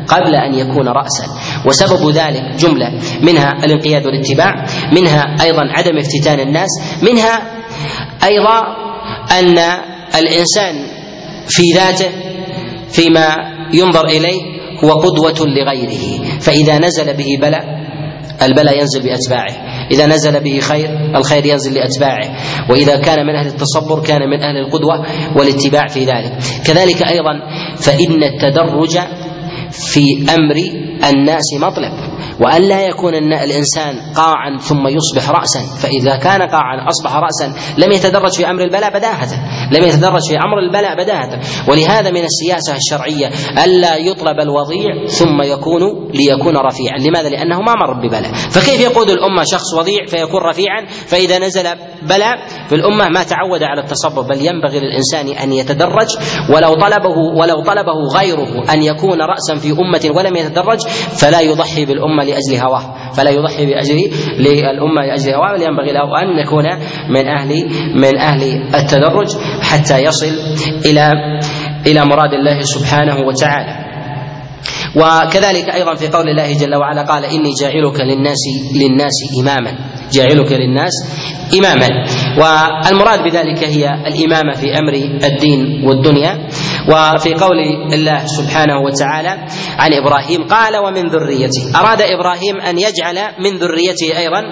قبل أن يكون راسا. وسبب ذلك جملة منها الانقياد والاتباع منها أيضا عدم افتتان الناس منها أيضا أن الإنسان في ذاته فيما ينظر إليه هو قدوة لغيره. فإذا نزل به بلاء البلاء ينزل بأتباعه. إذا نزل به خير الخير ينزل لأتباعه. وإذا كان من أهل التصبر كان من أهل القدوة والاتباع في ذلك. كذلك أيضا فإن التدرج في أمر الناس مطلب. وأن لا يكون الإنسان قاعا ثم يصبح رأسا. فإذا كان قاعا أصبح رأسا لم يتدرج في أمر البلاء بداهة. لم يتدرج في أمر البلاء بداهة. ولهذا من السياسة الشرعية ألا يطلب الوضيع ثم يكون ليكون رفيعا. لماذا؟ لأنه ما مر ببلاء. فكيف يقود الأمة شخص وضيع فيكون رفيعا؟ فإذا نزل بلاء في الأمة ما تعود على التصرف بل ينبغي للإنسان أن يتدرج ولو طلبه ولو طلبه غيره أن يكون رأسا في أمة ولم يتدرج فلا يضحي بالأمة لأجل هواه فلا يضحي بأجل للأمة لأجل هواه بل ينبغي له أن يكون من أهل من أهل التدرج حتى يصل إلى إلى مراد الله سبحانه وتعالى. وكذلك أيضا في قول الله جل وعلا قال إني جاعلك للناس للناس اماما. جاعلك للناس اماما. والمراد بذلك هي الإمامة في أمر الدين والدنيا. وفي قول الله سبحانه وتعالى عن إبراهيم قال ومن ذريته. أراد إبراهيم أن يجعل من ذريته أيضا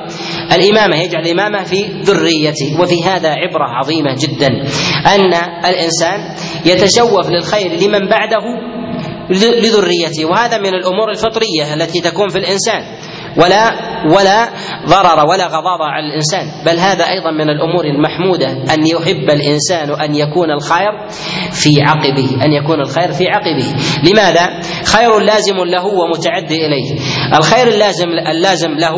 الإمامة يجعل الإمامة في ذريته. وفي هذا عبرة عظيمة جدا أن الإنسان يتشوف للخير لمن بعده لذريته. وهذا من الأمور الفطرية التي تكون في الإنسان. ولا ولا ضرر ولا غضاض على الإنسان. بل هذا أيضا من الأمور المحمودة أن يحب الإنسان أن يكون الخير في عقبه أن يكون الخير في عقبه. لماذا؟ خير لازم له ومتعدي إليه. الخير اللازم اللازم له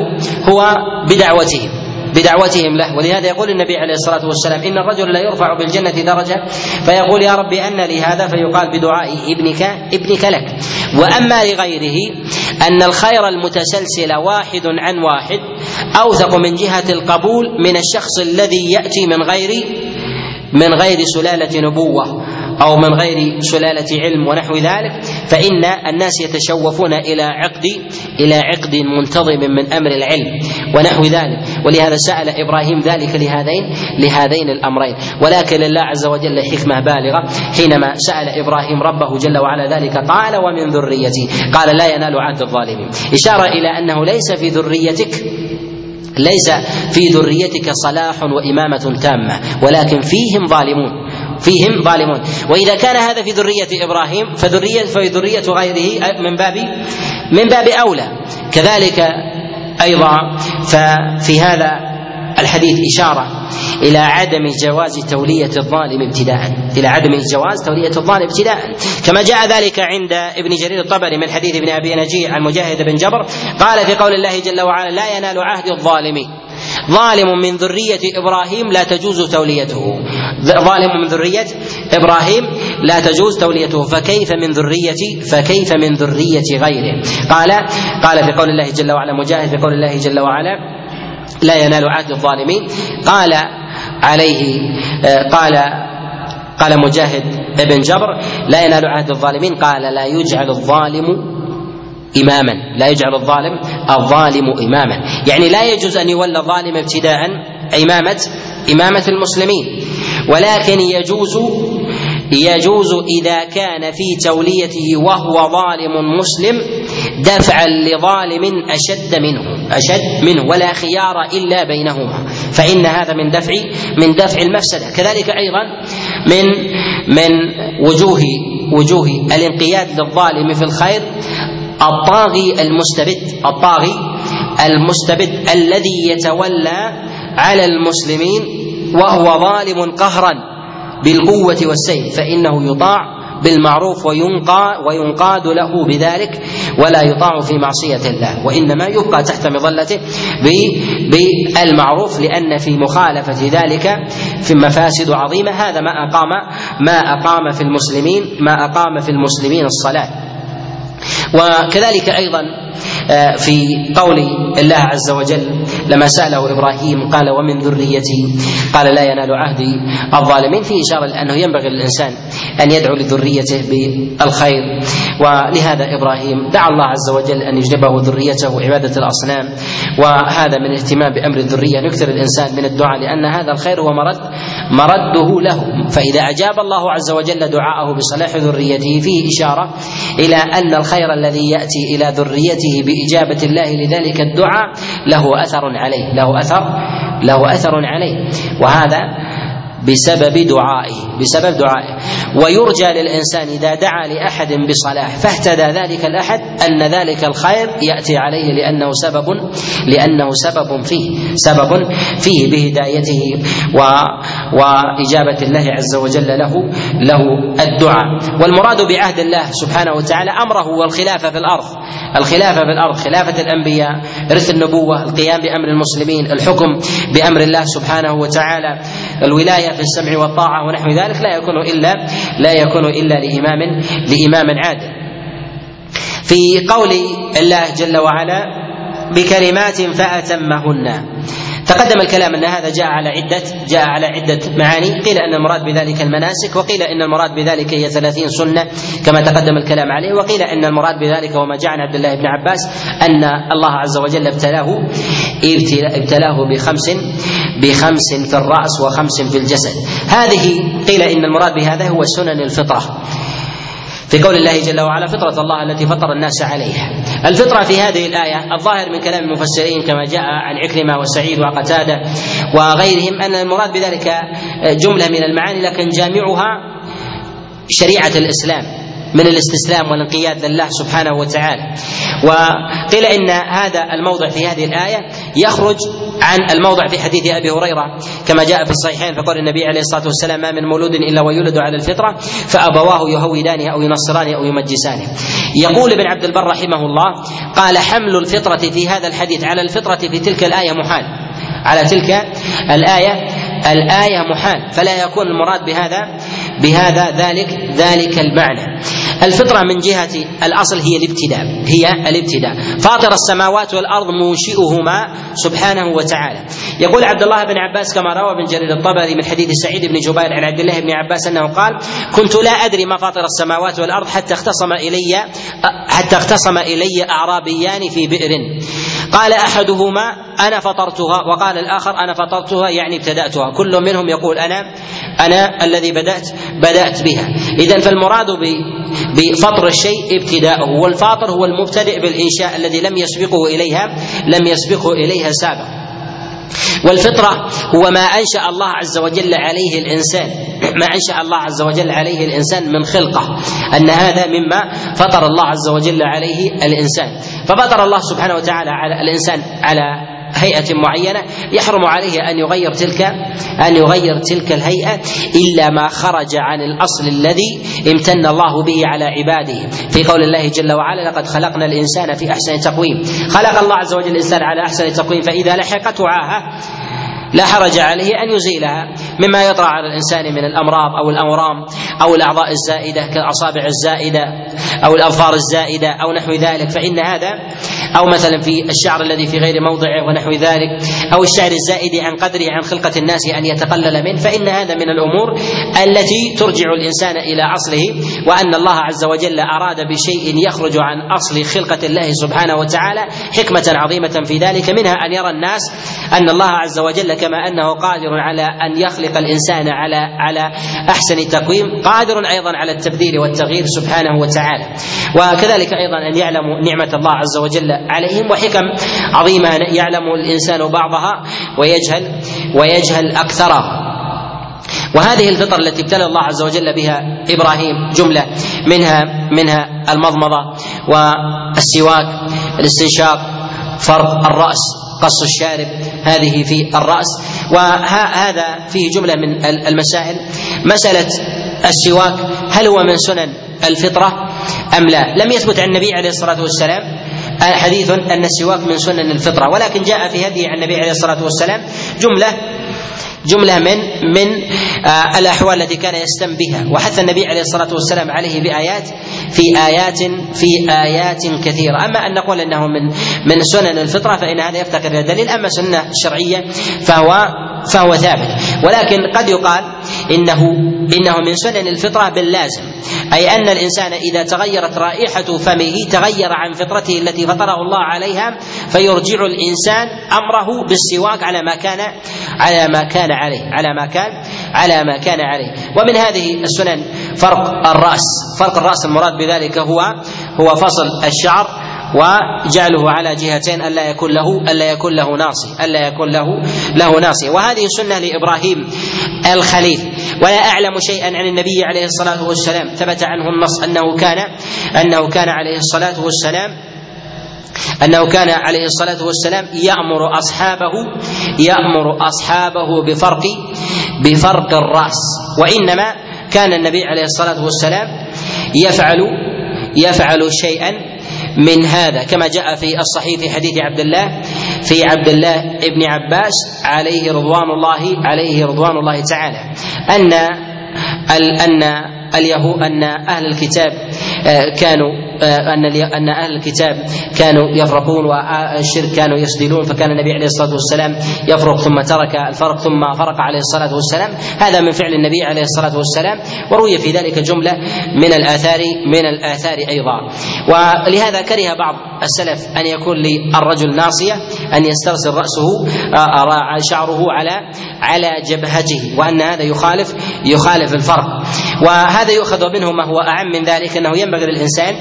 هو بدعوته بدعوتهم له. ولهذا يقول النبي عليه الصلاة والسلام إن الرجل لا يرفع بالجنة درجة فيقول يا رب أن لي هذا فيقال بدعاء ابنك ابنك لك. وأما لغيره أن الخير المتسلسل واحد عن واحد أوثق من جهة القبول من الشخص الذي يأتي من غير من غير سلالة نبوة. أو من غير سلالة علم ونحو ذلك فإن الناس يتشوفون إلى عقد إلى عقد منتظم من أمر العلم ونحو ذلك. ولهذا سأل إبراهيم ذلك لهذين لهذين الأمرين. ولكن لله عز وجل حكمة بالغة. حينما سأل إبراهيم ربه جل وعلا ذلك قال ومن ذريتي؟ قال لا ينال عهد الظالمين. إشارة إلى أنه ليس في ذريتك ليس في ذريتك صلاح وإمامة تامة ولكن فيهم ظالمون. فيهم ظالمون. وإذا كان هذا في ذرية إبراهيم فذرية ففي ذرية غيره من باب من باب أولى. كذلك أيضا ففي هذا الحديث إشارة إلى عدم جواز تولية الظالم ابتداء. إلى عدم جواز تولية الظالم ابتداء. كما جاء ذلك عند ابن جرير الطبري من حديث ابن أبي نجيع عن مجاهد بن جبر قال في قول الله جل وعلا لا ينال عهد الظالمين. ظالم من ذرية إبراهيم لا تجوز توليته. ظالم من ذرية إبراهيم لا تجوز توليته فكيف من ذرية فكيف من ذرية غيره؟ قال قال في قول الله جل وعلا مجاهد في قول الله جل وعلا لا ينال عهد الظالمين. قال عليه قال قال مجاهد ابن جبر لا ينال عهد الظالمين. قال لا يجعل الظالم إماما لا يجعل الظالم الظالم إماما. يعني لا يجوز أن يولى الظالم ابتداء إمامة إمامة المسلمين. ولكن يجوز يجوز إذا كان في توليته وهو ظالم مسلم دفعا لظالم أشد منه أشد منه ولا خيار إلا بينهما فإن هذا من دفع من دفع المفسدة. كذلك أيضا من من وجوه وجوه الانقياد للظالم في الخير الطاغي المستبد الطاغي المستبد الذي يتولى على المسلمين وهو ظالم قهرا بالقوة والسيف فإنه يطاع بالمعروف وينقى وينقاد له بذلك ولا يطاع في معصية الله وإنما يبقى تحت مظلته بالمعروف لأن في مخالفة ذلك في مفاسد عظيمة. هذا ما أقام ما أقام في المسلمين ما أقام في المسلمين الصلاة. وكذلك أيضا آه، في قول الله عز وجل لما سأله إبراهيم قال ومن ذريتي؟ قال لا ينال عهدي. الظالمين فيه إشارة لأنه ينبغي للإنسان أن يدعو لذريته بالخير. ولهذا إبراهيم دعا الله عز وجل أن يجنبه ذريته عبادة الأصنام. وهذا من الاهتمام بأمر الذرية يكثر الإنسان من الدعاء لأن هذا الخير هو مرد مرده له فإذا أجاب الله عز وجل دعاءه بصلاح ذريته فيه إشارة إلى أن الخير الذي يأتي إلى ذريته بإجابة الله لذلك الدعاء له أثر عليه له أثر له أثر عليه. وهذا بسبب دعائه بسبب دعائه. ويرجى للإنسان إذا دعا لأحد بصلاح فاهتدى ذلك الأحد أن ذلك الخير يأتي عليه لأنه سبب لأنه سبب فيه سبب فيه بهدايته و وإجابة الله عز وجل له له الدعاء. والمراد بعهد الله سبحانه وتعالى أمره والخلافة في الأرض. الخلافة في الأرض خلافة الأنبياء إرث النبوة القيام بأمر المسلمين الحكم بأمر الله سبحانه وتعالى الولاية في السمع والطاعة ونحو ذلك لا يكون إلا لا يكون إلا لإمام لإمام عادل. في قول الله جل وعلا بكلمات فأتمهن. تقدم الكلام أن هذا جاء على عده جاء على عدة معاني، قيل أن المراد بذلك المناسك، وقيل أن المراد بذلك هي ثلاثين سنة كما تقدم الكلام عليه، وقيل أن المراد بذلك وما جاء عن عبد الله بن عباس أن الله عز وجل ابتلاه ابتلاه بخمس بخمس في الرأس وخمس في الجسد. هذه قيل إن المراد بهذا هو سنن الفطرة. في قول الله جل وعلا فطرة الله التي فطر الناس عليها الفطرة في هذه الآية الظاهر من كلام المفسرين كما جاء عن عكرمة وسعيد وقتادة وغيرهم أن المراد بذلك جملة من المعاني لكن جامعها شريعة الإسلام من الاستسلام والانقياد لله سبحانه وتعالى. وقيل إن هذا الموضع في هذه الآية يخرج عن الموضع في حديث أبي هريرة. كما جاء في الصحيحين فقال النبي عليه الصلاة والسلام ما من مولود إلا ويولد على الفطرة فأبواه يهودانه أو ينصرانه أو يمجسانه يقول ابن عبد البر رحمه الله قال حمل الفطرة في هذا الحديث على الفطرة في تلك الآية محال. على تلك الآية الآية محال. فلا يكون المراد بهذا بهذا ذلك ذلك المعنى. الفطرة من جهة الأصل هي الابتداء هي الابتداء. فاطر السماوات والأرض منشئهما سبحانه وتعالى. يقول عبد الله بن عباس كما روى ابن جرير الطبري من حديث سعيد بن جبير عن عبد الله بن عباس أنه قال كنت لا أدري ما فاطر السماوات والأرض حتى اختصم إلي حتى اختصم إلي أعرابيان في بئر. قال أحدهما أنا فطرتها وقال الآخر أنا فطرتها يعني ابتدأتها. كل منهم يقول أنا أنا الذي بدأت بدأت بها. إذا فالمراد بفطر الشيء ابتداؤه والفاطر هو المبتدئ بالإنشاء الذي لم يسبقه إليها لم يسبقه إليها سابق والفطرة هو ما أنشأ الله عز وجل عليه الإنسان ما أنشأ الله عز وجل عليه الإنسان من خلقة أن هذا مما فطر الله عز وجل عليه الإنسان. ففطر الله سبحانه وتعالى على الإنسان على هيئة معينة يحرم عليه أن يغير تلك أن يغير تلك الهيئة إلا ما خرج عن الأصل الذي امتن الله به على عباده. في قول الله جل وعلا لقد خلقنا الإنسان في أحسن تقويم. خلق الله عز وجل الإنسان على أحسن تقويم فإذا لحقته عاهة لا حرج عليه أن يزيلها. مما يطرأ على الإنسان من الأمراض أو الأورام أو الأعضاء الزائدة كالأصابع الزائدة أو الأظفار الزائدة أو نحو ذلك. فإن هذا أو مثلا في الشعر الذي في غير موضعه ونحو ذلك أو الشعر الزائد عن قدره عن خلقة الناس أن يتقلل منه فإن هذا من الأمور التي ترجع الإنسان إلى أصله وأن الله عز وجل أراد بشيء يخرج عن أصل خلقة الله سبحانه وتعالى حكمة عظيمة في ذلك منها أن يرى الناس أن الله عز وجل كما أنه قادر على أن يخلق الإنسان على على أحسن تقويم قادر أيضا على التبديل والتغيير سبحانه وتعالى. وكذلك أيضا أن يعلموا نعمة الله عز وجل عليهم وحكم عظيمة يعلم الإنسان بعضها ويجهل ويجهل اكثرها وهذه الفطر التي ابتلى الله عز وجل بها إبراهيم جملة منها منها المضمضة والسواك الاستنشاق فرق الرأس. قص الشارب هذه في الرأس. وهذا فيه جملة من المسائل. مسألة السواك هل هو من سنن الفطرة أم لا؟ لم يثبت عن النبي عليه الصلاة والسلام حديث أن السواك من سنن الفطرة. ولكن جاء في هدي عن النبي عليه الصلاة والسلام جملة جملة من من آه الأحوال التي كان يستم بها. وحث النبي عليه الصلاة والسلام عليه بآيات في آيات في آيات كثيرة. أما أن نقول إنه من من سنن الفطرة فإن هذا يفتقر إلى دليل. أما سنة شرعية فهو فهو ثابت. ولكن قد يقال انه إنه من سنن الفطرة باللازم. أي أن الإنسان إذا تغيرت رائحة فمه تغير عن فطرته التي فطره الله عليها فيرجع الإنسان أمره بالسواك على ما كان على ما كان عليه على ما كان على ما كان عليه. ومن هذه السنن فرق الرأس. فرق الرأس المراد بذلك هو هو فصل الشعر وجعله على جهتين ألا يكون له ألا يكون له ناصي ألا يكون له له ناصي. وهذه سنة لإبراهيم الخليل. ولا أعلم شيئا عن النبي عليه الصلاة والسلام. ثبت عنه النص أنه كان أنه كان عليه الصلاة والسلام أنه كان عليه الصلاة والسلام يأمر أصحابه يأمر أصحابه بفرق بفرق الرأس. وإنما كان النبي عليه الصلاة والسلام يفعل يفعل شيئا من هذا كما جاء في الصحيح في حديث عبد الله في عبد الله ابن عباس عليه رضوان الله عليه رضوان الله تعالى. أن أن اليهود أن أهل الكتاب آه، كانوا أن أن أهل الكتاب كانوا يفرقون والشرك كانوا يسدلون فكان النبي عليه الصلاة والسلام يفرق ثم ترك الفرق ثم فرق عليه الصلاة والسلام. هذا من فعل النبي عليه الصلاة والسلام. وروي في ذلك جملة من الآثار من الآثار أيضا. ولهذا كره بعض السلف أن يكون للرجل ناصية أن يسترسل رأسه آه، شعره على على جبهته وأن هذا يخالف يخالف الفرق. وهذا يؤخذ منه ما هو أعم من ذلك أنه ينبغي للإنسان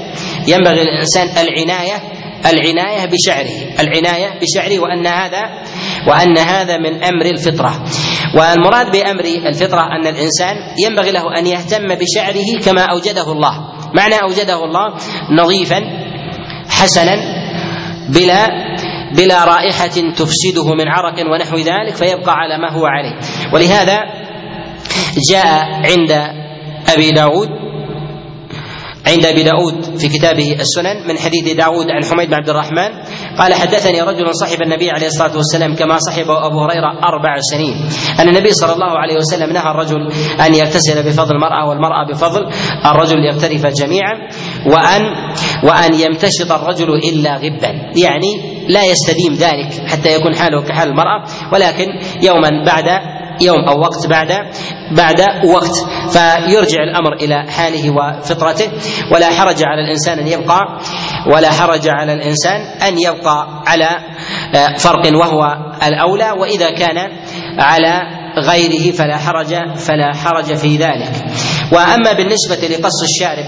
ينبغي للإنسان العناية العناية بشعره العناية بشعره وأن هذا وأن هذا من أمر الفطرة. والمراد بأمر الفطرة أن الإنسان ينبغي له أن يهتم بشعره كما أوجده الله. معنى أوجده الله نظيفا حسنا بلا بلا رائحة تفسده من عرق ونحو ذلك فيبقى على ما هو عليه. ولهذا جاء عند أبي داود عند أبي داود في كتابه السنن من حديث داود عن حميد بن عبد الرحمن قال حدثني رجل صحب النبي عليه الصلاة والسلام كما صحبه أبو هريرة أربع سنين. أن النبي صلى الله عليه وسلم نهى الرجل أن يغتسل بفضل المرأة والمرأة بفضل الرجل يغترف جميعا وان وأن يمتشط الرجل إلا غبا. يعني لا يستديم ذلك حتى يكون حاله كحال المرأة ولكن يوما بعد يوم أو وقت بعد بعد وقت. فيرجع الأمر إلى حاله وفطرته. ولا حرج على الإنسان أن يبقى ولا حرج على الإنسان أن يبقى على آه، فرق وهو الأولى. وإذا كان على غيره فلا حرج فلا حرج في ذلك. وأما بالنسبة لقص الشارب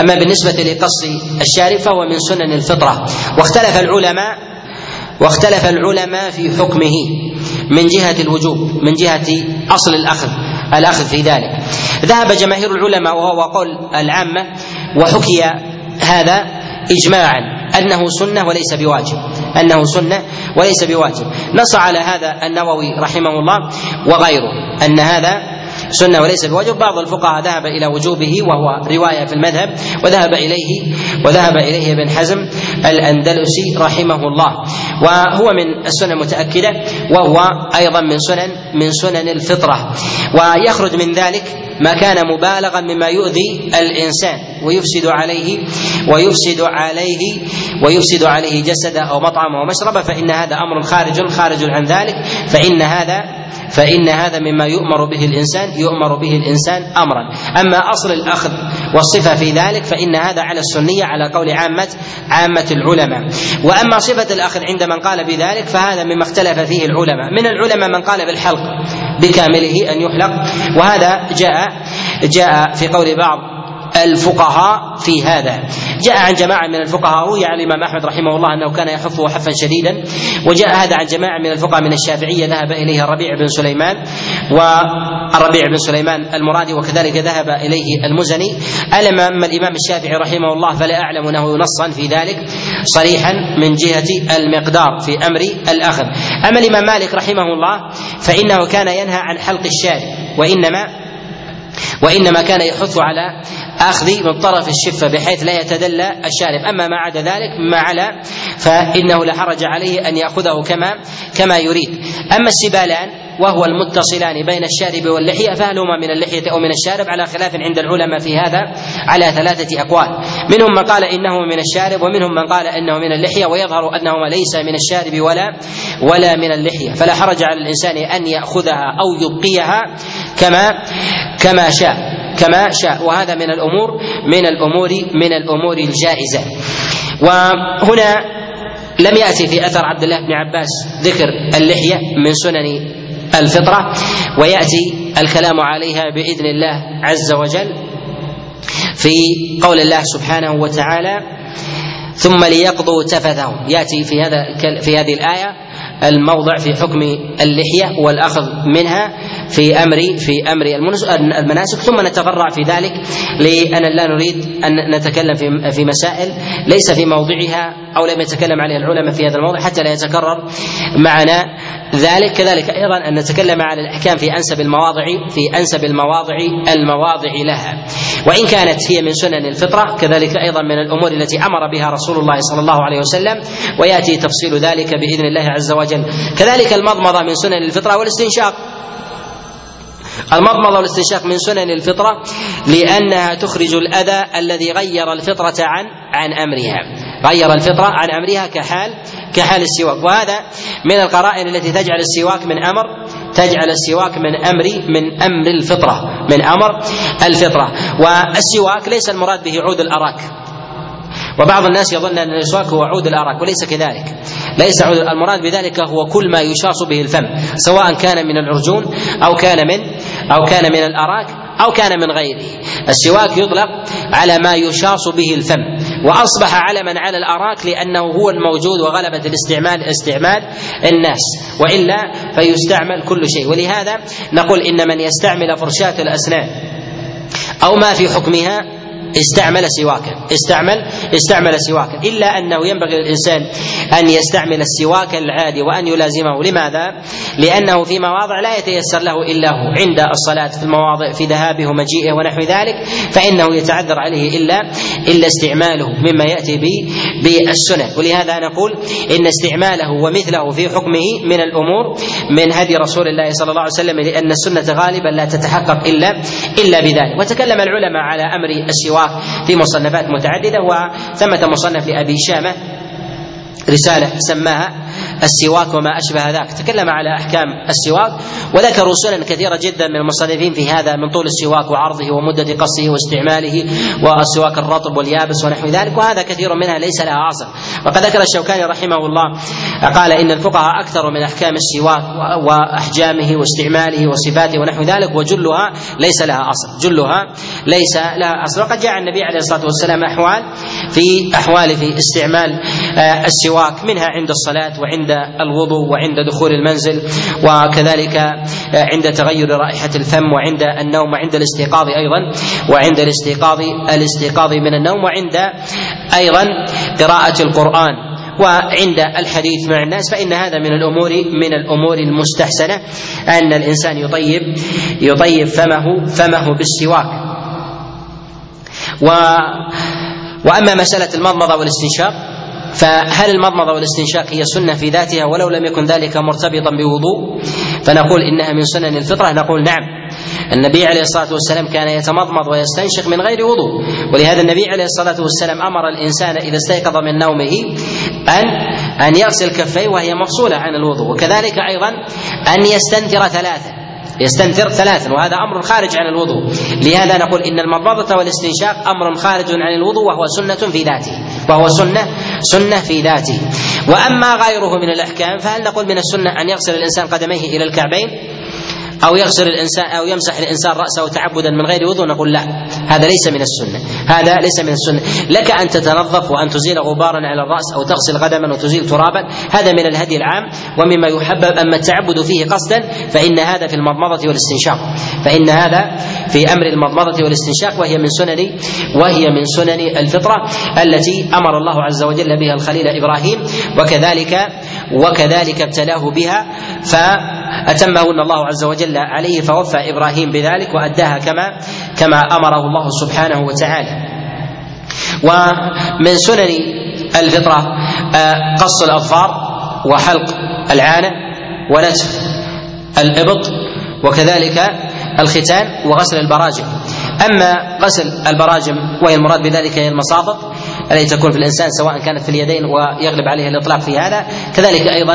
أما بالنسبة لقص الشارب فهو من سنن الفطرة. واختلف العلماء واختلف العلماء في حكمه من جهة الوجوب من جهة أصل الأخذ الأخذ في ذلك. ذهب جماهير العلماء وهو قول العامة وحكي هذا إجماعا أنه سنة وليس بواجب أنه سنة وليس بواجب. نص على هذا النووي رحمه الله وغيره أن هذا سنة وليس بواجب. بعض الفقهاء ذهب إلى وجوبه وهو رواية في المذهب وذهب إليه وذهب إليه ابن حزم الأندلسي رحمه الله. وهو من السنن المتأكدة وهو أيضا من سنن من سنن الفطرة. ويخرج من ذلك ما كان مبالغا مما يؤذي الإنسان ويفسد عليه ويفسد عليه ويفسد عليه جسده أو مطعمه ومشربه فإن هذا أمر خارج خارج عن ذلك فإن هذا فإن هذا مما يؤمر به الإنسان يؤمر به الإنسان أمرا. أما أصل الأخذ والصفة في ذلك فإن هذا على السنية على قول عامة عامة العلماء. وأما صفة الأخذ عند من قال بذلك فهذا مما اختلف فيه العلماء. من العلماء من قال بالحلق. بكامله أن يحلق. وهذا جاء جاء في قول بعض الفقهاء في هذا. جاء عن جماعة من الفقهاء روي عن الإمام أحمد رحمه الله أنه كان يحفه حفا شديدا وجاء هذا عن جماعة من الفقهاء من الشافعية ذهب إليه الربيع بن سليمان والربيع بن سليمان المرادي وكذلك ذهب إليه المزني. أما الإمام الشافعي رحمه الله فلا أعلم أنه نصا في ذلك صريحا من جهة المقدار في أمر الأخذ. أما الإمام مالك رحمه الله فإنه كان ينهى عن حلق الشارب وإنما وإنما كان يحث على أخذ من طرف الشفة بحيث لا يتدلى الشارب. أما ما عدا ذلك ما على فإنه لا حرج عليه أن يأخذه كما كما يريد. أما السبالان وهو المتصلان بين الشارب واللحية فهل هما من اللحية أو من الشارب على خلاف عند العلماء في هذا على ثلاثة أقوال. منهم من قال إنه من الشارب ومنهم من قال إنه من اللحية ويظهر أنهما ليس من الشارب ولا ولا من اللحية. فلا حرج على الإنسان أن يأخذها أو يبقيها كما كما شاء. كما شاء. وهذا من الأمور من الأمور من الأمور الجائزة. وهنا لم يأتي في أثر عبد الله بن عباس ذكر اللحية من سنن الفطرة ويأتي الكلام عليها بإذن الله عز وجل في قول الله سبحانه وتعالى ثم ليقضوا تفثهم. يأتي في هذا في هذه الآية الموضع في حكم اللحية والأخذ منها. في أمر في أمر المناسك ثم نتفرع في ذلك لأن لا نريد أن نتكلم في في مسائل ليس في موضعها أو لم يتكلم عليها العلماء في هذا الموضع حتى لا يتكرر معنا ذلك. كذلك أيضا أن نتكلم على الأحكام في أنسب المواضع في أنسب المواضع المواضع لها. وإن كانت هي من سنن الفطرة كذلك أيضا من الأمور التي أمر بها رسول الله صلى الله عليه وسلم ويأتي تفصيل ذلك بإذن الله عز وجل. كذلك المضمضة من سنن الفطرة والاستنشاق. المضمضة والاستنشاق من سنن الفطرة لأنها تخرج الأذى الذي غير الفطرة عن عن أمرها. غير الفطرة عن أمرها كحال كحال السواك. وهذا من القرائن التي تجعل السواك من أمر تجعل السواك من أمر من أمر الفطرة. من أمر الفطرة. والسواك ليس المراد به عود الأراك. وبعض الناس يظن أن الاسواك هو عود الأراك وليس كذلك. ليس المراد بذلك هو كل ما يشاص به الفم سواء كان من العرجون أو كان من أو كان من الأراك أو كان من غيره السواك يطلق على ما يشاص به الفم وأصبح علما على الأراك لأنه هو الموجود وغلبة الاستعمال استعمال الناس وإلا فيستعمل كل شيء. ولهذا نقول إن من يستعمل فرشاة الأسنان أو ما في حكمها استعمل سواكا استعمل استعمل سواكا إلا أنه ينبغي للإنسان أن يستعمل السواك العادي وأن يلازمه. لماذا؟ لأنه في مواضع لا يتيسر له إلا هو. عند الصلاة في المواضع في ذهابه ومجيئه ونحو ذلك فإنه يتعذر عليه إلا إلا استعماله مما يأتي به بالسنن ولهذا نقول إن استعماله ومثله في حكمه من الأمور من هدي رسول الله صلى الله عليه وسلم لأن السنة غالبا لا تتحقق إلا إلا بذلك. وتكلم العلماء على أمر السواك في مصنفات متعددة وثمة مصنف لأبي شامة رسالة سماها السواك وما أشبه ذاك. تكلم على أحكام السواك وذكروا سنن كثيرة جدا من المصنفين في هذا من طول السواك وعرضه ومدة قصه واستعماله والسواك الرطب واليابس ونحو ذلك وهذا كثير منها ليس لها أصل. وقد ذكر الشوكاني رحمه الله قال إن الفقهاء أكثر من أحكام السواك وأحجامه واستعماله وصفاته ونحو ذلك وجلها ليس لها أصل. جلها ليس لها أصل. وقد جاء النبي عليه الصلاة والسلام أحوال في أحوال في استعمال السواك منها عند الصلاة وعند الوضوء وعند دخول المنزل وكذلك عند تغير رائحة الفم وعند النوم وعند الاستيقاظ أيضا وعند الاستيقاظ الاستيقاظ من النوم وعند أيضا قراءة القرآن. وعند الحديث مع الناس فإن هذا من الأمور من الأمور المستحسنة أن الإنسان يطيب يطيب فمه فمه بالسواك. و وأما مسألة المضمضة والاستنشاق فهل المضمضة والاستنشاق هي سنة في ذاتها ولو لم يكن ذلك مرتبطا بوضوء؟ فنقول إنها من سنن الفطرة. نقول نعم النبي عليه الصلاة والسلام كان يتمضمض ويستنشق من غير وضوء ولهذا النبي عليه الصلاة والسلام أمر الإنسان إذا استيقظ من نومه أن أن يغسل كفيه وهي مفصولة عن الوضوء وكذلك أيضا أن يستنثر ثلاثة. يستنثر ثلاثا وهذا أمر خارج عن الوضوء. لهذا نقول إن المضمضه والاستنشاق أمر خارج عن الوضوء وهو سنة في ذاته وهو سنة سنة في ذاته. وأما غيره من الأحكام فهل نقول من السنة أن يغسل الإنسان قدميه إلى الكعبين؟ أو يغسل الإنسان أو يمسح الإنسان رأسه تعبدا من غير وضوء نقول لا هذا ليس من السنة هذا ليس من السنة. لك أن تتنظف وأن تزيل غبارا على الرأس أو تغسل قدما وتزيل ترابا هذا من الهدي العام. ومما يحبب أما التعبد فيه قصدا فإن هذا في المضمضة والاستنشاق. فإن هذا في أمر المضمضة والاستنشاق وهي من سنن وهي من سنن الفطرة التي أمر الله عز وجل بها الخليل إبراهيم وكذلك وكذلك ابتلاه بها فأتمهن الله عز وجل عليه فوفى إبراهيم بذلك وأداها كما كما أمره الله سبحانه وتعالى. ومن سنن الفطرة آه، قص الأظفار وحلق العانة ونتف الإبط وكذلك الختان وغسل البراجم أما غسل البراجم وهي المراد بذلك هي المصابط التي تكون في الإنسان سواء كانت في اليدين ويغلب عليها الإطلاق في هذا. كذلك أيضا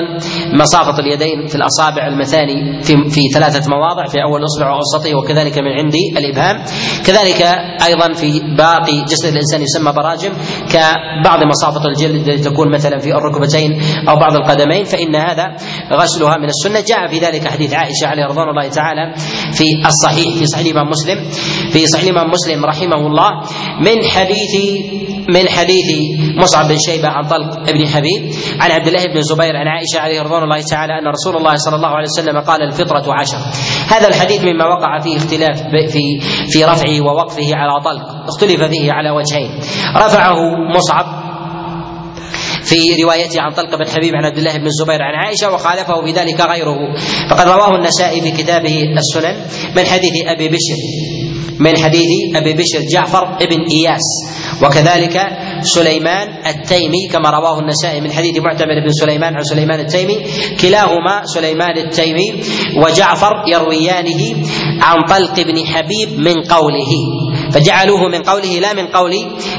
مسافه اليدين في الأصابع المثاني في في ثلاثة مواضع في أول أصبع وأوسطه وكذلك من عند الإبهام. كذلك أيضا في باقي جسد الإنسان يسمى براجم كبعض مسافه الجلد التي تكون مثلا في الركبتين أو بعض القدمين فإن هذا غسلها من السنة. جاء في ذلك حديث عائشة عليه رضوان الله تعالى في الصحيح في صحيح الإمام مسلم في صحيح الإمام مسلم رحمه الله من حديث من حديث مصعب بن شيبة عن طلق بن حبيب عن عبد الله بن الزبير عن عائشة عليه رضوان الله تعالى أن رسول الله صلى الله عليه وسلم قال الفطرة عشر. هذا الحديث مما وقع فيه اختلاف في في رفعه ووقفه على طلق. اختلف فيه على وجهين. رفعه مصعب في روايته عن طلق بن حبيب عن عبد الله بن الزبير عن عائشة وخالفه بذلك غيره. فقد رواه النسائي في كتابه السنن من حديث أبي بشر من حديث أبي بشر جعفر بن إياس وكذلك سليمان التيمي كما رواه النسائي من حديث معتمر بن سليمان عن سليمان التيمي. كلاهما سليمان التيمي وجعفر يرويانه عن طلق بن حبيب من قوله. فجعلوه من قوله لا من قول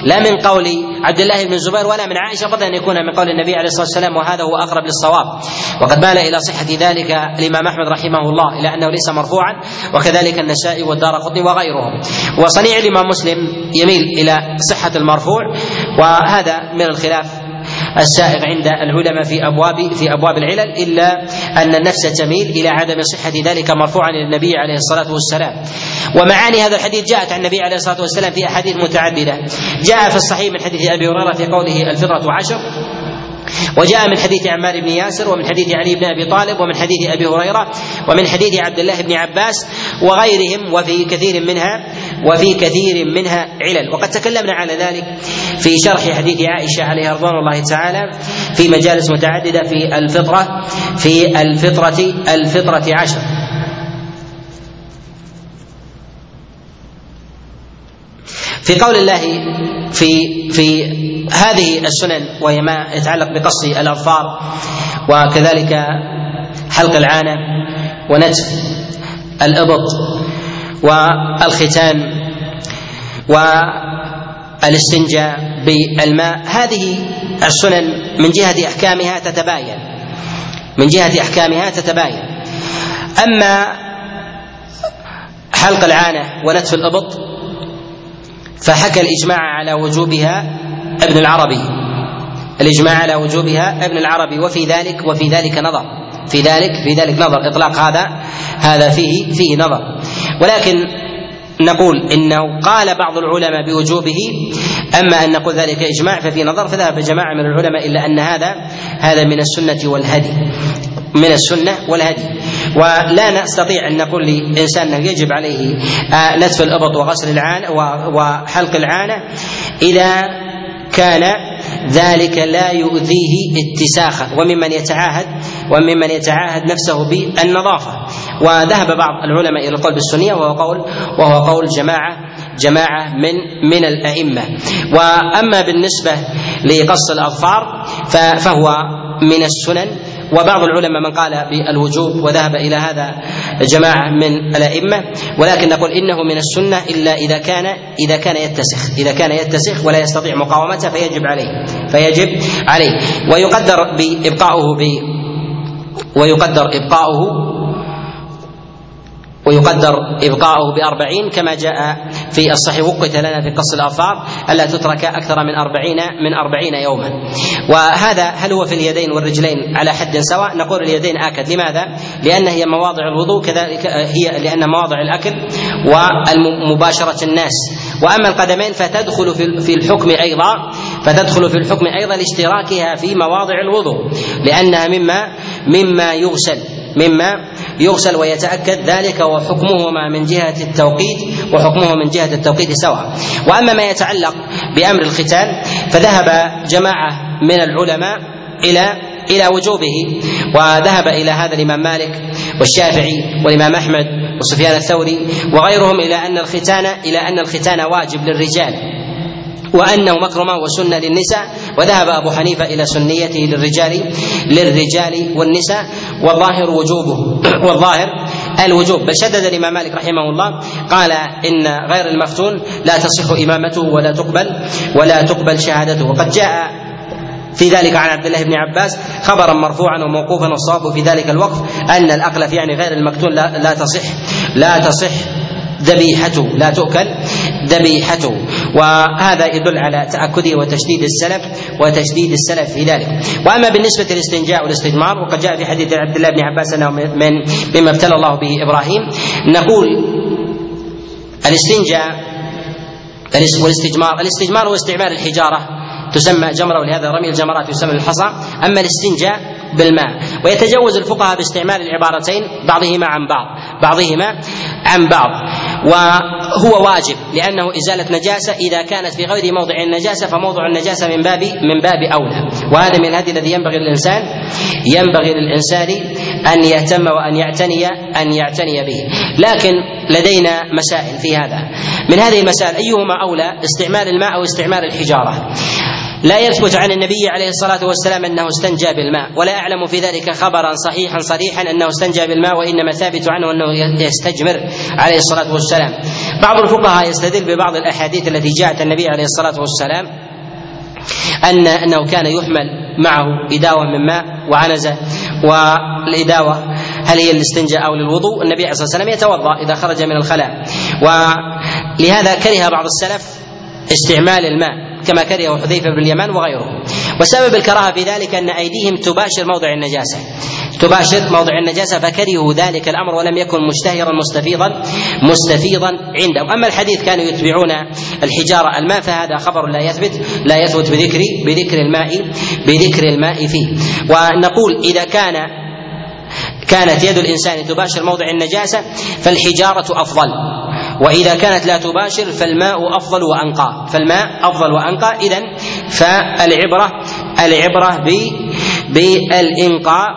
لا من قول عبد الله بن الزبير ولا من عائشة بد أن يكون من قول النبي عليه الصلاة والسلام وهذا هو أقرب للصواب. وقد مال إلى صحة ذلك الإمام أحمد رحمه الله إلى أنه ليس مرفوعا وكذلك النسائي والدار قطني وغيرهم. وصنيع الإمام مسلم يميل إلى صحة المرفوع وهذا من الخلاف. السائغ عند العلماء في ابواب في أبواب العلل إلا أن النفس تميل إلى عدم صحة ذلك مرفوعا إلى النبي عليه الصلاة والسلام. ومعاني هذا الحديث جاءت عن النبي عليه الصلاة والسلام في أحاديث متعددة. جاء في الصحيح من حديث أبي هريرة في قوله الفطرة عشر وجاء من حديث عمار بن ياسر ومن حديث علي بن أبي طالب ومن حديث أبي هريرة ومن حديث عبد الله بن عباس وغيرهم وفي كثير منها وفي كثير منها علل. وقد تكلمنا على ذلك في شرح حديث عائشة عليها رضوان الله تعالى في مجالس متعددة في الفطرة في الفطرة الفطرة عشر. في قول الله في في هذه السنن وهي ما يتعلق بقص الأظفار وكذلك حلق العانة ونتف الإبط والختان والاستنجاء بالماء. هذه السنن من جهة أحكامها تتباين. من جهة أحكامها تتباين. أما حلق العانة ونتف الأبط فحكى الإجماع على وجوبها ابن العربي. الإجماع على وجوبها ابن العربي وفي ذلك وفي ذلك نظر. في ذلك في ذلك نظر. إطلاق هذا هذا فيه فيه نظر. ولكن نقول إنه قال بعض العلماء بوجوبه أما أن نقول ذلك إجماع ففي نظر فذهب جماعة من العلماء إلا أن هذا هذا من السنة والهدي. من السنة والهدي. ولا نستطيع أن نقول لإنسان أنه يجب عليه آه، نتف الأبط وغسل العانه وحلق العانة إذا كان ذلك لا يؤذيه اتساخا وممن يتعاهد وممن يتعاهد نفسه بالنظافة. وذهب بعض العلماء إلى القول بالسنية وهو قول وهو قول جماعة جماعة من من الأئمة. وأما بالنسبة لقص الأظفار فهو من السنن وبعض العلماء من قال بالوجوب وذهب إلى هذا جماعة من الأئمة ولكن نقول إنه من السنة إلا إذا كان إذا كان يتسخ إذا كان يتسخ ولا يستطيع مقاومته فيجب عليه فيجب عليه. ويقدر بإبقاؤه ب ويقدر إبقاؤه ويقدر إبقاؤه بأربعين كما جاء في الصحيح وقت لنا في قص الأظفار ألا تترك أكثر من أربعين من أربعين يوما. وهذا هل هو في اليدين والرجلين على حد سواء؟ نقول اليدين آكد. لماذا؟ لأن هي مواضع الوضوء كذلك هي لأن مواضع الأكل ومباشرة الناس. وأما القدمين فتدخل في الحكم أيضا فتدخل في الحكم أيضا لاشتراكها في مواضع الوضوء لأنها مما مما يغسل مما يغسل ويتأكد ذلك وحكمهما من جهة التوقيت وحكمه من جهة التوقيت سواء. وأما ما يتعلق بأمر الختان فذهب جماعة من العلماء إلى إلى وجوبه وذهب إلى هذا الإمام مالك والشافعي والإمام أحمد وسفيان الثوري وغيرهم إلى أن الختان إلى أن الختان واجب للرجال. وأنه مكرمه وسنة للنساء. وذهب أبو حنيفة إلى سنيته للرجال للرجال والنساء. والظاهر وجوبه والظاهر الوجوب. بل شدد الإمام مالك رحمه الله قال إن غير المفتون لا تصح إمامته ولا تقبل ولا تقبل شهادته. وقد جاء في ذلك عن عبد الله بن عباس خبرا مرفوعا وموقوفا والصواب في ذلك الوقف أن الأقل في يعني غير المكتون لا, لا تصح لا تصح ذبيحته لا تؤكل. ذبيحته وهذا يدل على تأكده وتشديد السلف وتشديد السلف في ذلك. وأما بالنسبة للاستنجاء والاستجمار وقد جاء في حديث عبد الله بن عباس أنه من مما ابتلى الله به إبراهيم نقول الاستنجاء والاستجمار الاستجمار هو استعمال الحجارة تسمى جمرة ولهذا رمي الجمرات يسمى الحصى أما الاستنجاء بالماء. ويتجوز الفقهاء باستعمال العبارتين بعضهما عن بعض بعضهما عن بعض. وهو واجب لأنه إزالة نجاسة إذا كانت في غير موضع النجاسة فموضع النجاسة من باب من باب أولى. وهذا من الهدي الذي ينبغي للإنسان ينبغي للإنسان أن يهتم وأن يعتني أن يعتني به. لكن لدينا مسائل في هذا. من هذه المسائل أيهما أولى استعمال الماء أو استعمال الحجارة؟ لا يثبت عن النبي عليه الصلاة والسلام أنه استنجى بالماء ولا أعلم في ذلك خبرا صحيحا صريحا أنه استنجى بالماء وإنما ثابت عنه أنه يستجمر عليه الصلاة والسلام. بعض الفقهاء يستدل ببعض الأحاديث التي جاءت النبي عليه الصلاة والسلام أن أنه كان يحمل معه إداوة من ماء وعنزة والإداوة هل هي الاستنجاء أو للوضوء؟ النبي عليه الصلاة والسلام يتوضأ إذا خرج من الخلاء. ولهذا كره بعض السلف استعمال الماء. كما كرهه حذيفة بن اليمان وغيره. وسبب الكراهة في ذلك أن أيديهم تباشر موضع النجاسة. تباشر موضع النجاسة فكرهوا ذلك الأمر ولم يكن مشتهرا مستفيضا مستفيضا عندهم أما الحديث كانوا يتبعون الحجارة الماء فهذا خبر لا يثبت لا يثبت بذكر بذكر الماء بذكر الماء فيه. ونقول إذا كان كانت يد الإنسان تباشر موضع النجاسة فالحجارة أفضل. وإذا كانت لا تباشر فالماء أفضل وأنقى. فالماء أفضل وأنقى. إذا فالعبرة العبرة بالإنقاء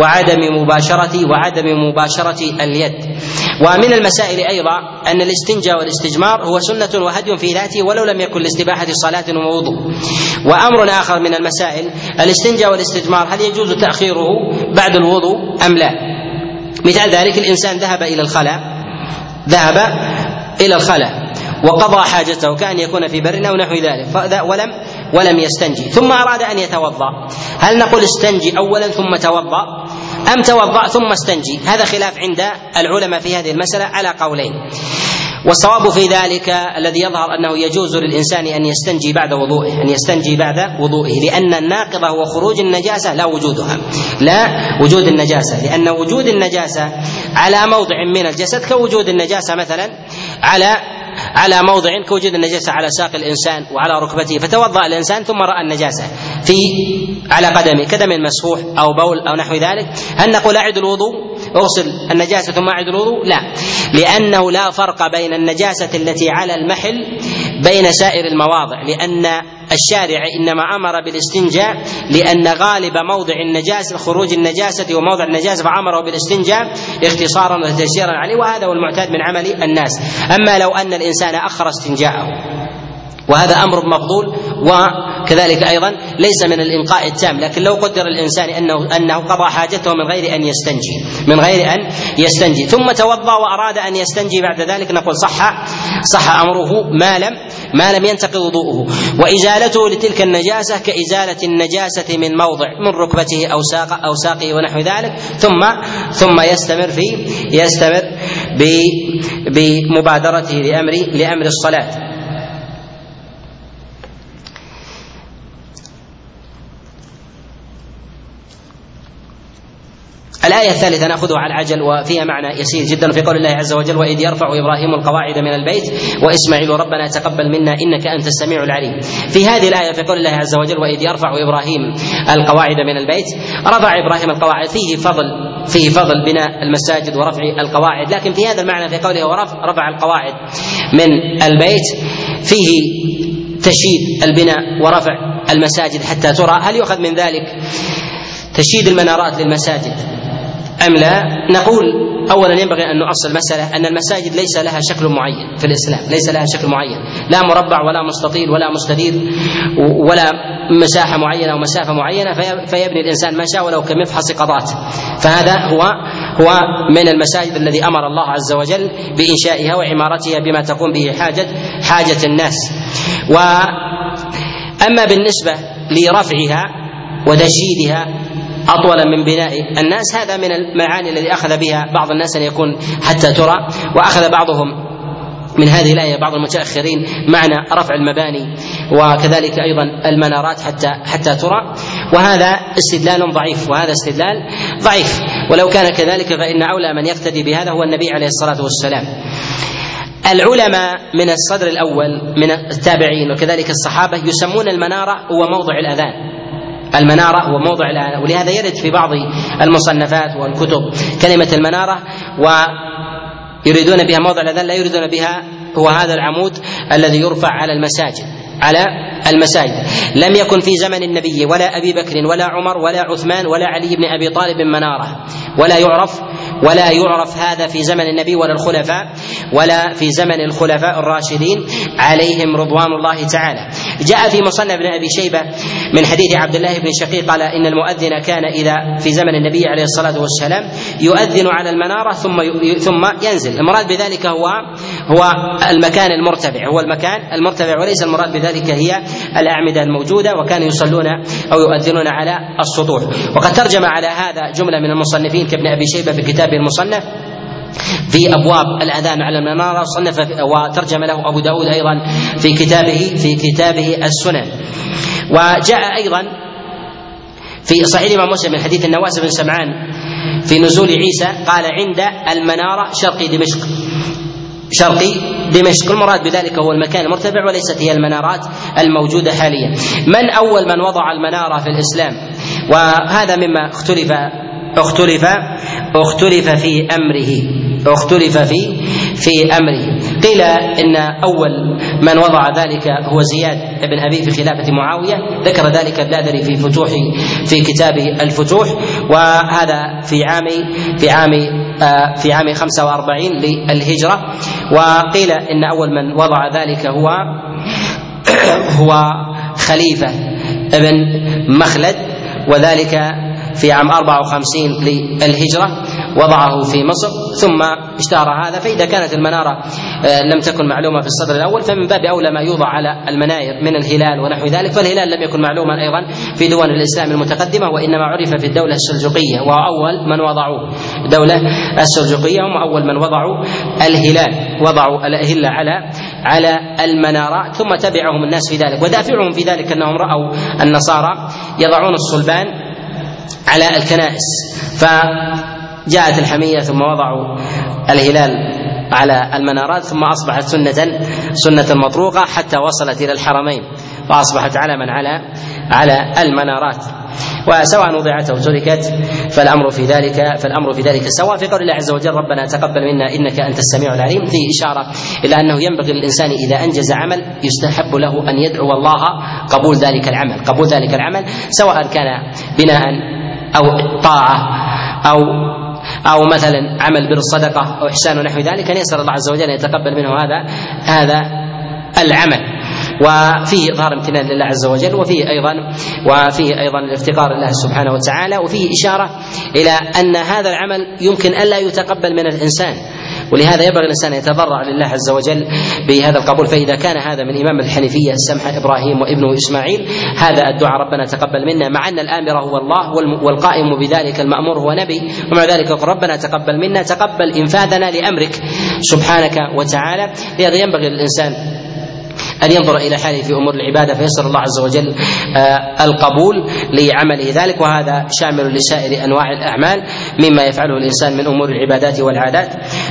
وعدم مباشرة وعدم مباشرة اليد. ومن المسائل أيضا أن الاستنجاء والاستجمار هو سنة وهدي في ذاته ولو لم يكن لاستباحة صلاة ووضوء. وأمر آخر من المسائل الاستنجاء والاستجمار هل يجوز تأخيره بعد الوضوء أم لا؟ مثال ذلك الإنسان ذهب إلى الخلاء ذهب إلى الخلاء وقضى حاجته كأن يكون في بر أو نحو ذلك ولم ولم يستنجي ثم أراد أن يتوضأ. هل نقول استنجي أولا ثم توضأ؟ أم توضأ ثم استنجي؟ هذا خلاف عند العلماء في هذه المسألة على قولين. والصواب في ذلك الذي يظهر أنه يجوز للإنسان أن يستنجي بعد وضوئه أن يستنجي بعد وضوئه لأن الناقضه هو خروج النجاسة لا وجودها. لا وجود النجاسة لأن وجود النجاسة على موضع من الجسد كوجود النجاسة مثلا على على موضع كوجود النجاسة على ساق الإنسان وعلى ركبته فتوضأ الإنسان ثم رأى النجاسة في على قدمه كدم مسفوح أو بول أو نحو ذلك. هل نقول أعد الوضوء؟ اغسل النجاسة ثم أعد الوضوء؟ لا لأنه لا فرق بين النجاسة التي على المحل بين سائر المواضع لأن الشارع إنما أمر بالاستنجاء لأن غالب موضع النجاسة خروج النجاسة وموضع النجاسة فأمره بالاستنجاء اختصارا وتيسيرا عليه وهذا هو المعتاد من عمل الناس. أما لو أن الإنسان أخر استنجاءه وهذا أمر مفضول وكذلك أيضا ليس من الانقاء التام لكن لو قدر الإنسان انه أنه قضى حاجته من غير أن يستنجي من غير أن يستنجي. ثم توضأ وأراد أن يستنجي بعد ذلك نقول صح صح أمره ما لم ما لم ينتقض وضوءه. وإزالته لتلك النجاسة كإزالة النجاسة من موضع من ركبته أو ساق أو ساقه ونحو ذلك. ثم ثم يستمر في يستمر بمبادرته لامر لأمر الصلاة. الآية الثالثة نأخذها على العجل وفيها معنى يسير جدا في قول الله عز وجل وإذ يرفع إبراهيم القواعد من البيت وإسماعيل ربنا تقبل منا إنك أنت السميع العليم. في هذه الآية في قول الله عز وجل وإذ يرفع إبراهيم القواعد من البيت رفع إبراهيم القواعد فيه فضل فيه فضل بناء المساجد ورفع القواعد. لكن في هذا المعنى في قوله ورفع رفع القواعد من البيت فيه تشييد البناء ورفع المساجد حتى ترى. هل يؤخذ من ذلك تشييد المنارات للمساجد؟ أم لا؟ نقول أولا ينبغي أن نؤصل مسألة أن المساجد ليس لها شكل معين في الإسلام ليس لها شكل معين. لا مربع ولا مستطيل ولا مستدير ولا مساحة معينة أو مسافة معينة فيبني الإنسان ما شاء ولو كمفحص قضات فهذا هو هو من المساجد الذي أمر الله عز وجل بإنشائها وعمارتها بما تقوم به حاجة حاجة الناس. وأما بالنسبة لرفعها وتشييدها أطول من بناء الناس. هذا من المعاني الذي أخذ بها بعض الناس أن يكون حتى ترى وأخذ بعضهم من هذه الآية بعض المتأخرين معنى رفع المباني وكذلك أيضا المنارات حتى حتى ترى. وهذا استدلال ضعيف وهذا استدلال ضعيف. ولو كان كذلك فإن أولى من يقتدي بهذا هو النبي عليه الصلاة والسلام. العلماء من الصدر الأول من التابعين وكذلك الصحابة يسمون المنارة هو موضع الأذان. المنارة هو موضع الآن ولهذا يرد في بعض المصنفات والكتب كلمة المنارة ويريدون بها موضع الأذان لا يريدون بها هو هذا العمود الذي يرفع على المساجد على المساجد. لم يكن في زمن النبي ولا أبي بكر ولا عمر ولا عثمان ولا علي بن أبي طالب منارة ولا يعرف ولا يعرف هذا في زمن النبي ولا الخلفاء ولا في زمن الخلفاء الراشدين عليهم رضوان الله تعالى. جاء في مصنف ابن أبي شيبة من حديث عبد الله بن شقيق قال إن المؤذن كان إذا في زمن النبي عليه الصلاة والسلام يؤذن على المنارة ثم ثم ينزل. المراد بذلك هو هو المكان المرتفع هو المكان المرتفع وليس المراد بذلك هي الأعمدة الموجودة وكانوا يصلون أو يؤذنون على السطوح. وقد ترجم على هذا جملة من المصنفين كابن أبي شيبة في كتابه المصنف في أبواب الأذان على المنارة صنف وترجم له أبو داود أيضا في كتابه في كتابه السنن. وجاء أيضا في صحيح الإمام مسلم من حديث النواس بن سمعان في نزول عيسى قال عند المنارة شرق دمشق. شرقي دمشق. المراد بذلك هو المكان المرتفع وليست هي المنارات الموجودة حاليا. من أول من وضع المنارة في الإسلام؟ وهذا مما اختلف اختلف اختلف في أمره اختلف في في أمره. قيل إن أول من وضع ذلك هو زياد بن أبي في خلافة معاوية. ذكر ذلك الدادري في فتوح في كتابه الفتوح وهذا في عام في عام في عام 45 للهجرة. وقيل إن أول من وضع ذلك هو هو خليفة ابن مخلد وذلك في عام 54 للهجرة وضعه في مصر ثم اشتهر هذا فإذا كانت المنارة لم تكن معلومة في الصدر الأول فمن باب أولى ما يوضع على المناير من الهلال ونحو ذلك فالهلال لم يكن معلوما أيضا في دول الإسلام المتقدمة وإنما عرف في الدولة السلجوقية وأول من وضعوه الدولة السلجوقية هم أول من وضعوا الهلال وضعوا الأهلة على على المنارات ثم تبعهم الناس في ذلك ودافعهم في ذلك أنهم رأوا النصارى يضعون الصلبان على الكنائس. فجاءت الحمية ثم وضعوا الهلال على المنارات ثم أصبحت سنة سنة مطروقة حتى وصلت إلى الحرمين فأصبحت علما على على المنارات. وسواء وضعت أو تركت فالأمر في ذلك فالأمر في ذلك سواء. في قول الله عز وجل ربنا تقبل منا إنك أنت السميع العليم. فيه إشارة إلى أنه ينبغي للإنسان إذا أنجز عمل يستحب له أن يدعو الله قبول ذلك العمل، قبول ذلك العمل سواء كان بناء أو طاعة أو أو مثلا عمل بر الصدقه أو إحسان ونحو ذلك أن يسأل الله عز وجل أن يتقبل منه هذا هذا العمل. وفيه إظهار امتنان لله عز وجل وفيه أيضا وفيه أيضا الافتقار لله سبحانه وتعالى وفيه إشارة إلى أن هذا العمل يمكن الا يتقبل من الإنسان. ولهذا ينبغي الإنسان ان يتضرع لله عز وجل بهذا القبول. فإذا كان هذا من إمام الحنيفيه السمحه إبراهيم وابنه إسماعيل هذا الدعاء ربنا تقبل منا مع أن الآمر هو الله والقائم بذلك المأمور هو نبي ومع ذلك ربنا تقبل منا تقبل إنفاذنا لأمرك سبحانك وتعالى. لهذا ينبغي للإنسان أن ينظر إلى حاله في أمور العبادة فيسر الله عز وجل آه، القبول لعمله. ذلك وهذا شامل لسائر أنواع الأعمال مما يفعله الإنسان من أمور العبادات والعادات.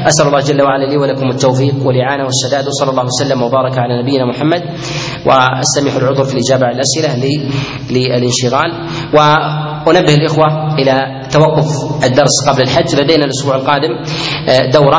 أسأل الله جل وعلا لي ولكم التوفيق والإعانة والسداد وصلى الله وسلم وبارك على نبينا محمد. واستمح العذر في الإجابة على الأسئلة للانشغال. وأنبه الإخوة إلى توقف الدرس قبل الحج. لدينا الأسبوع القادم آه، دورة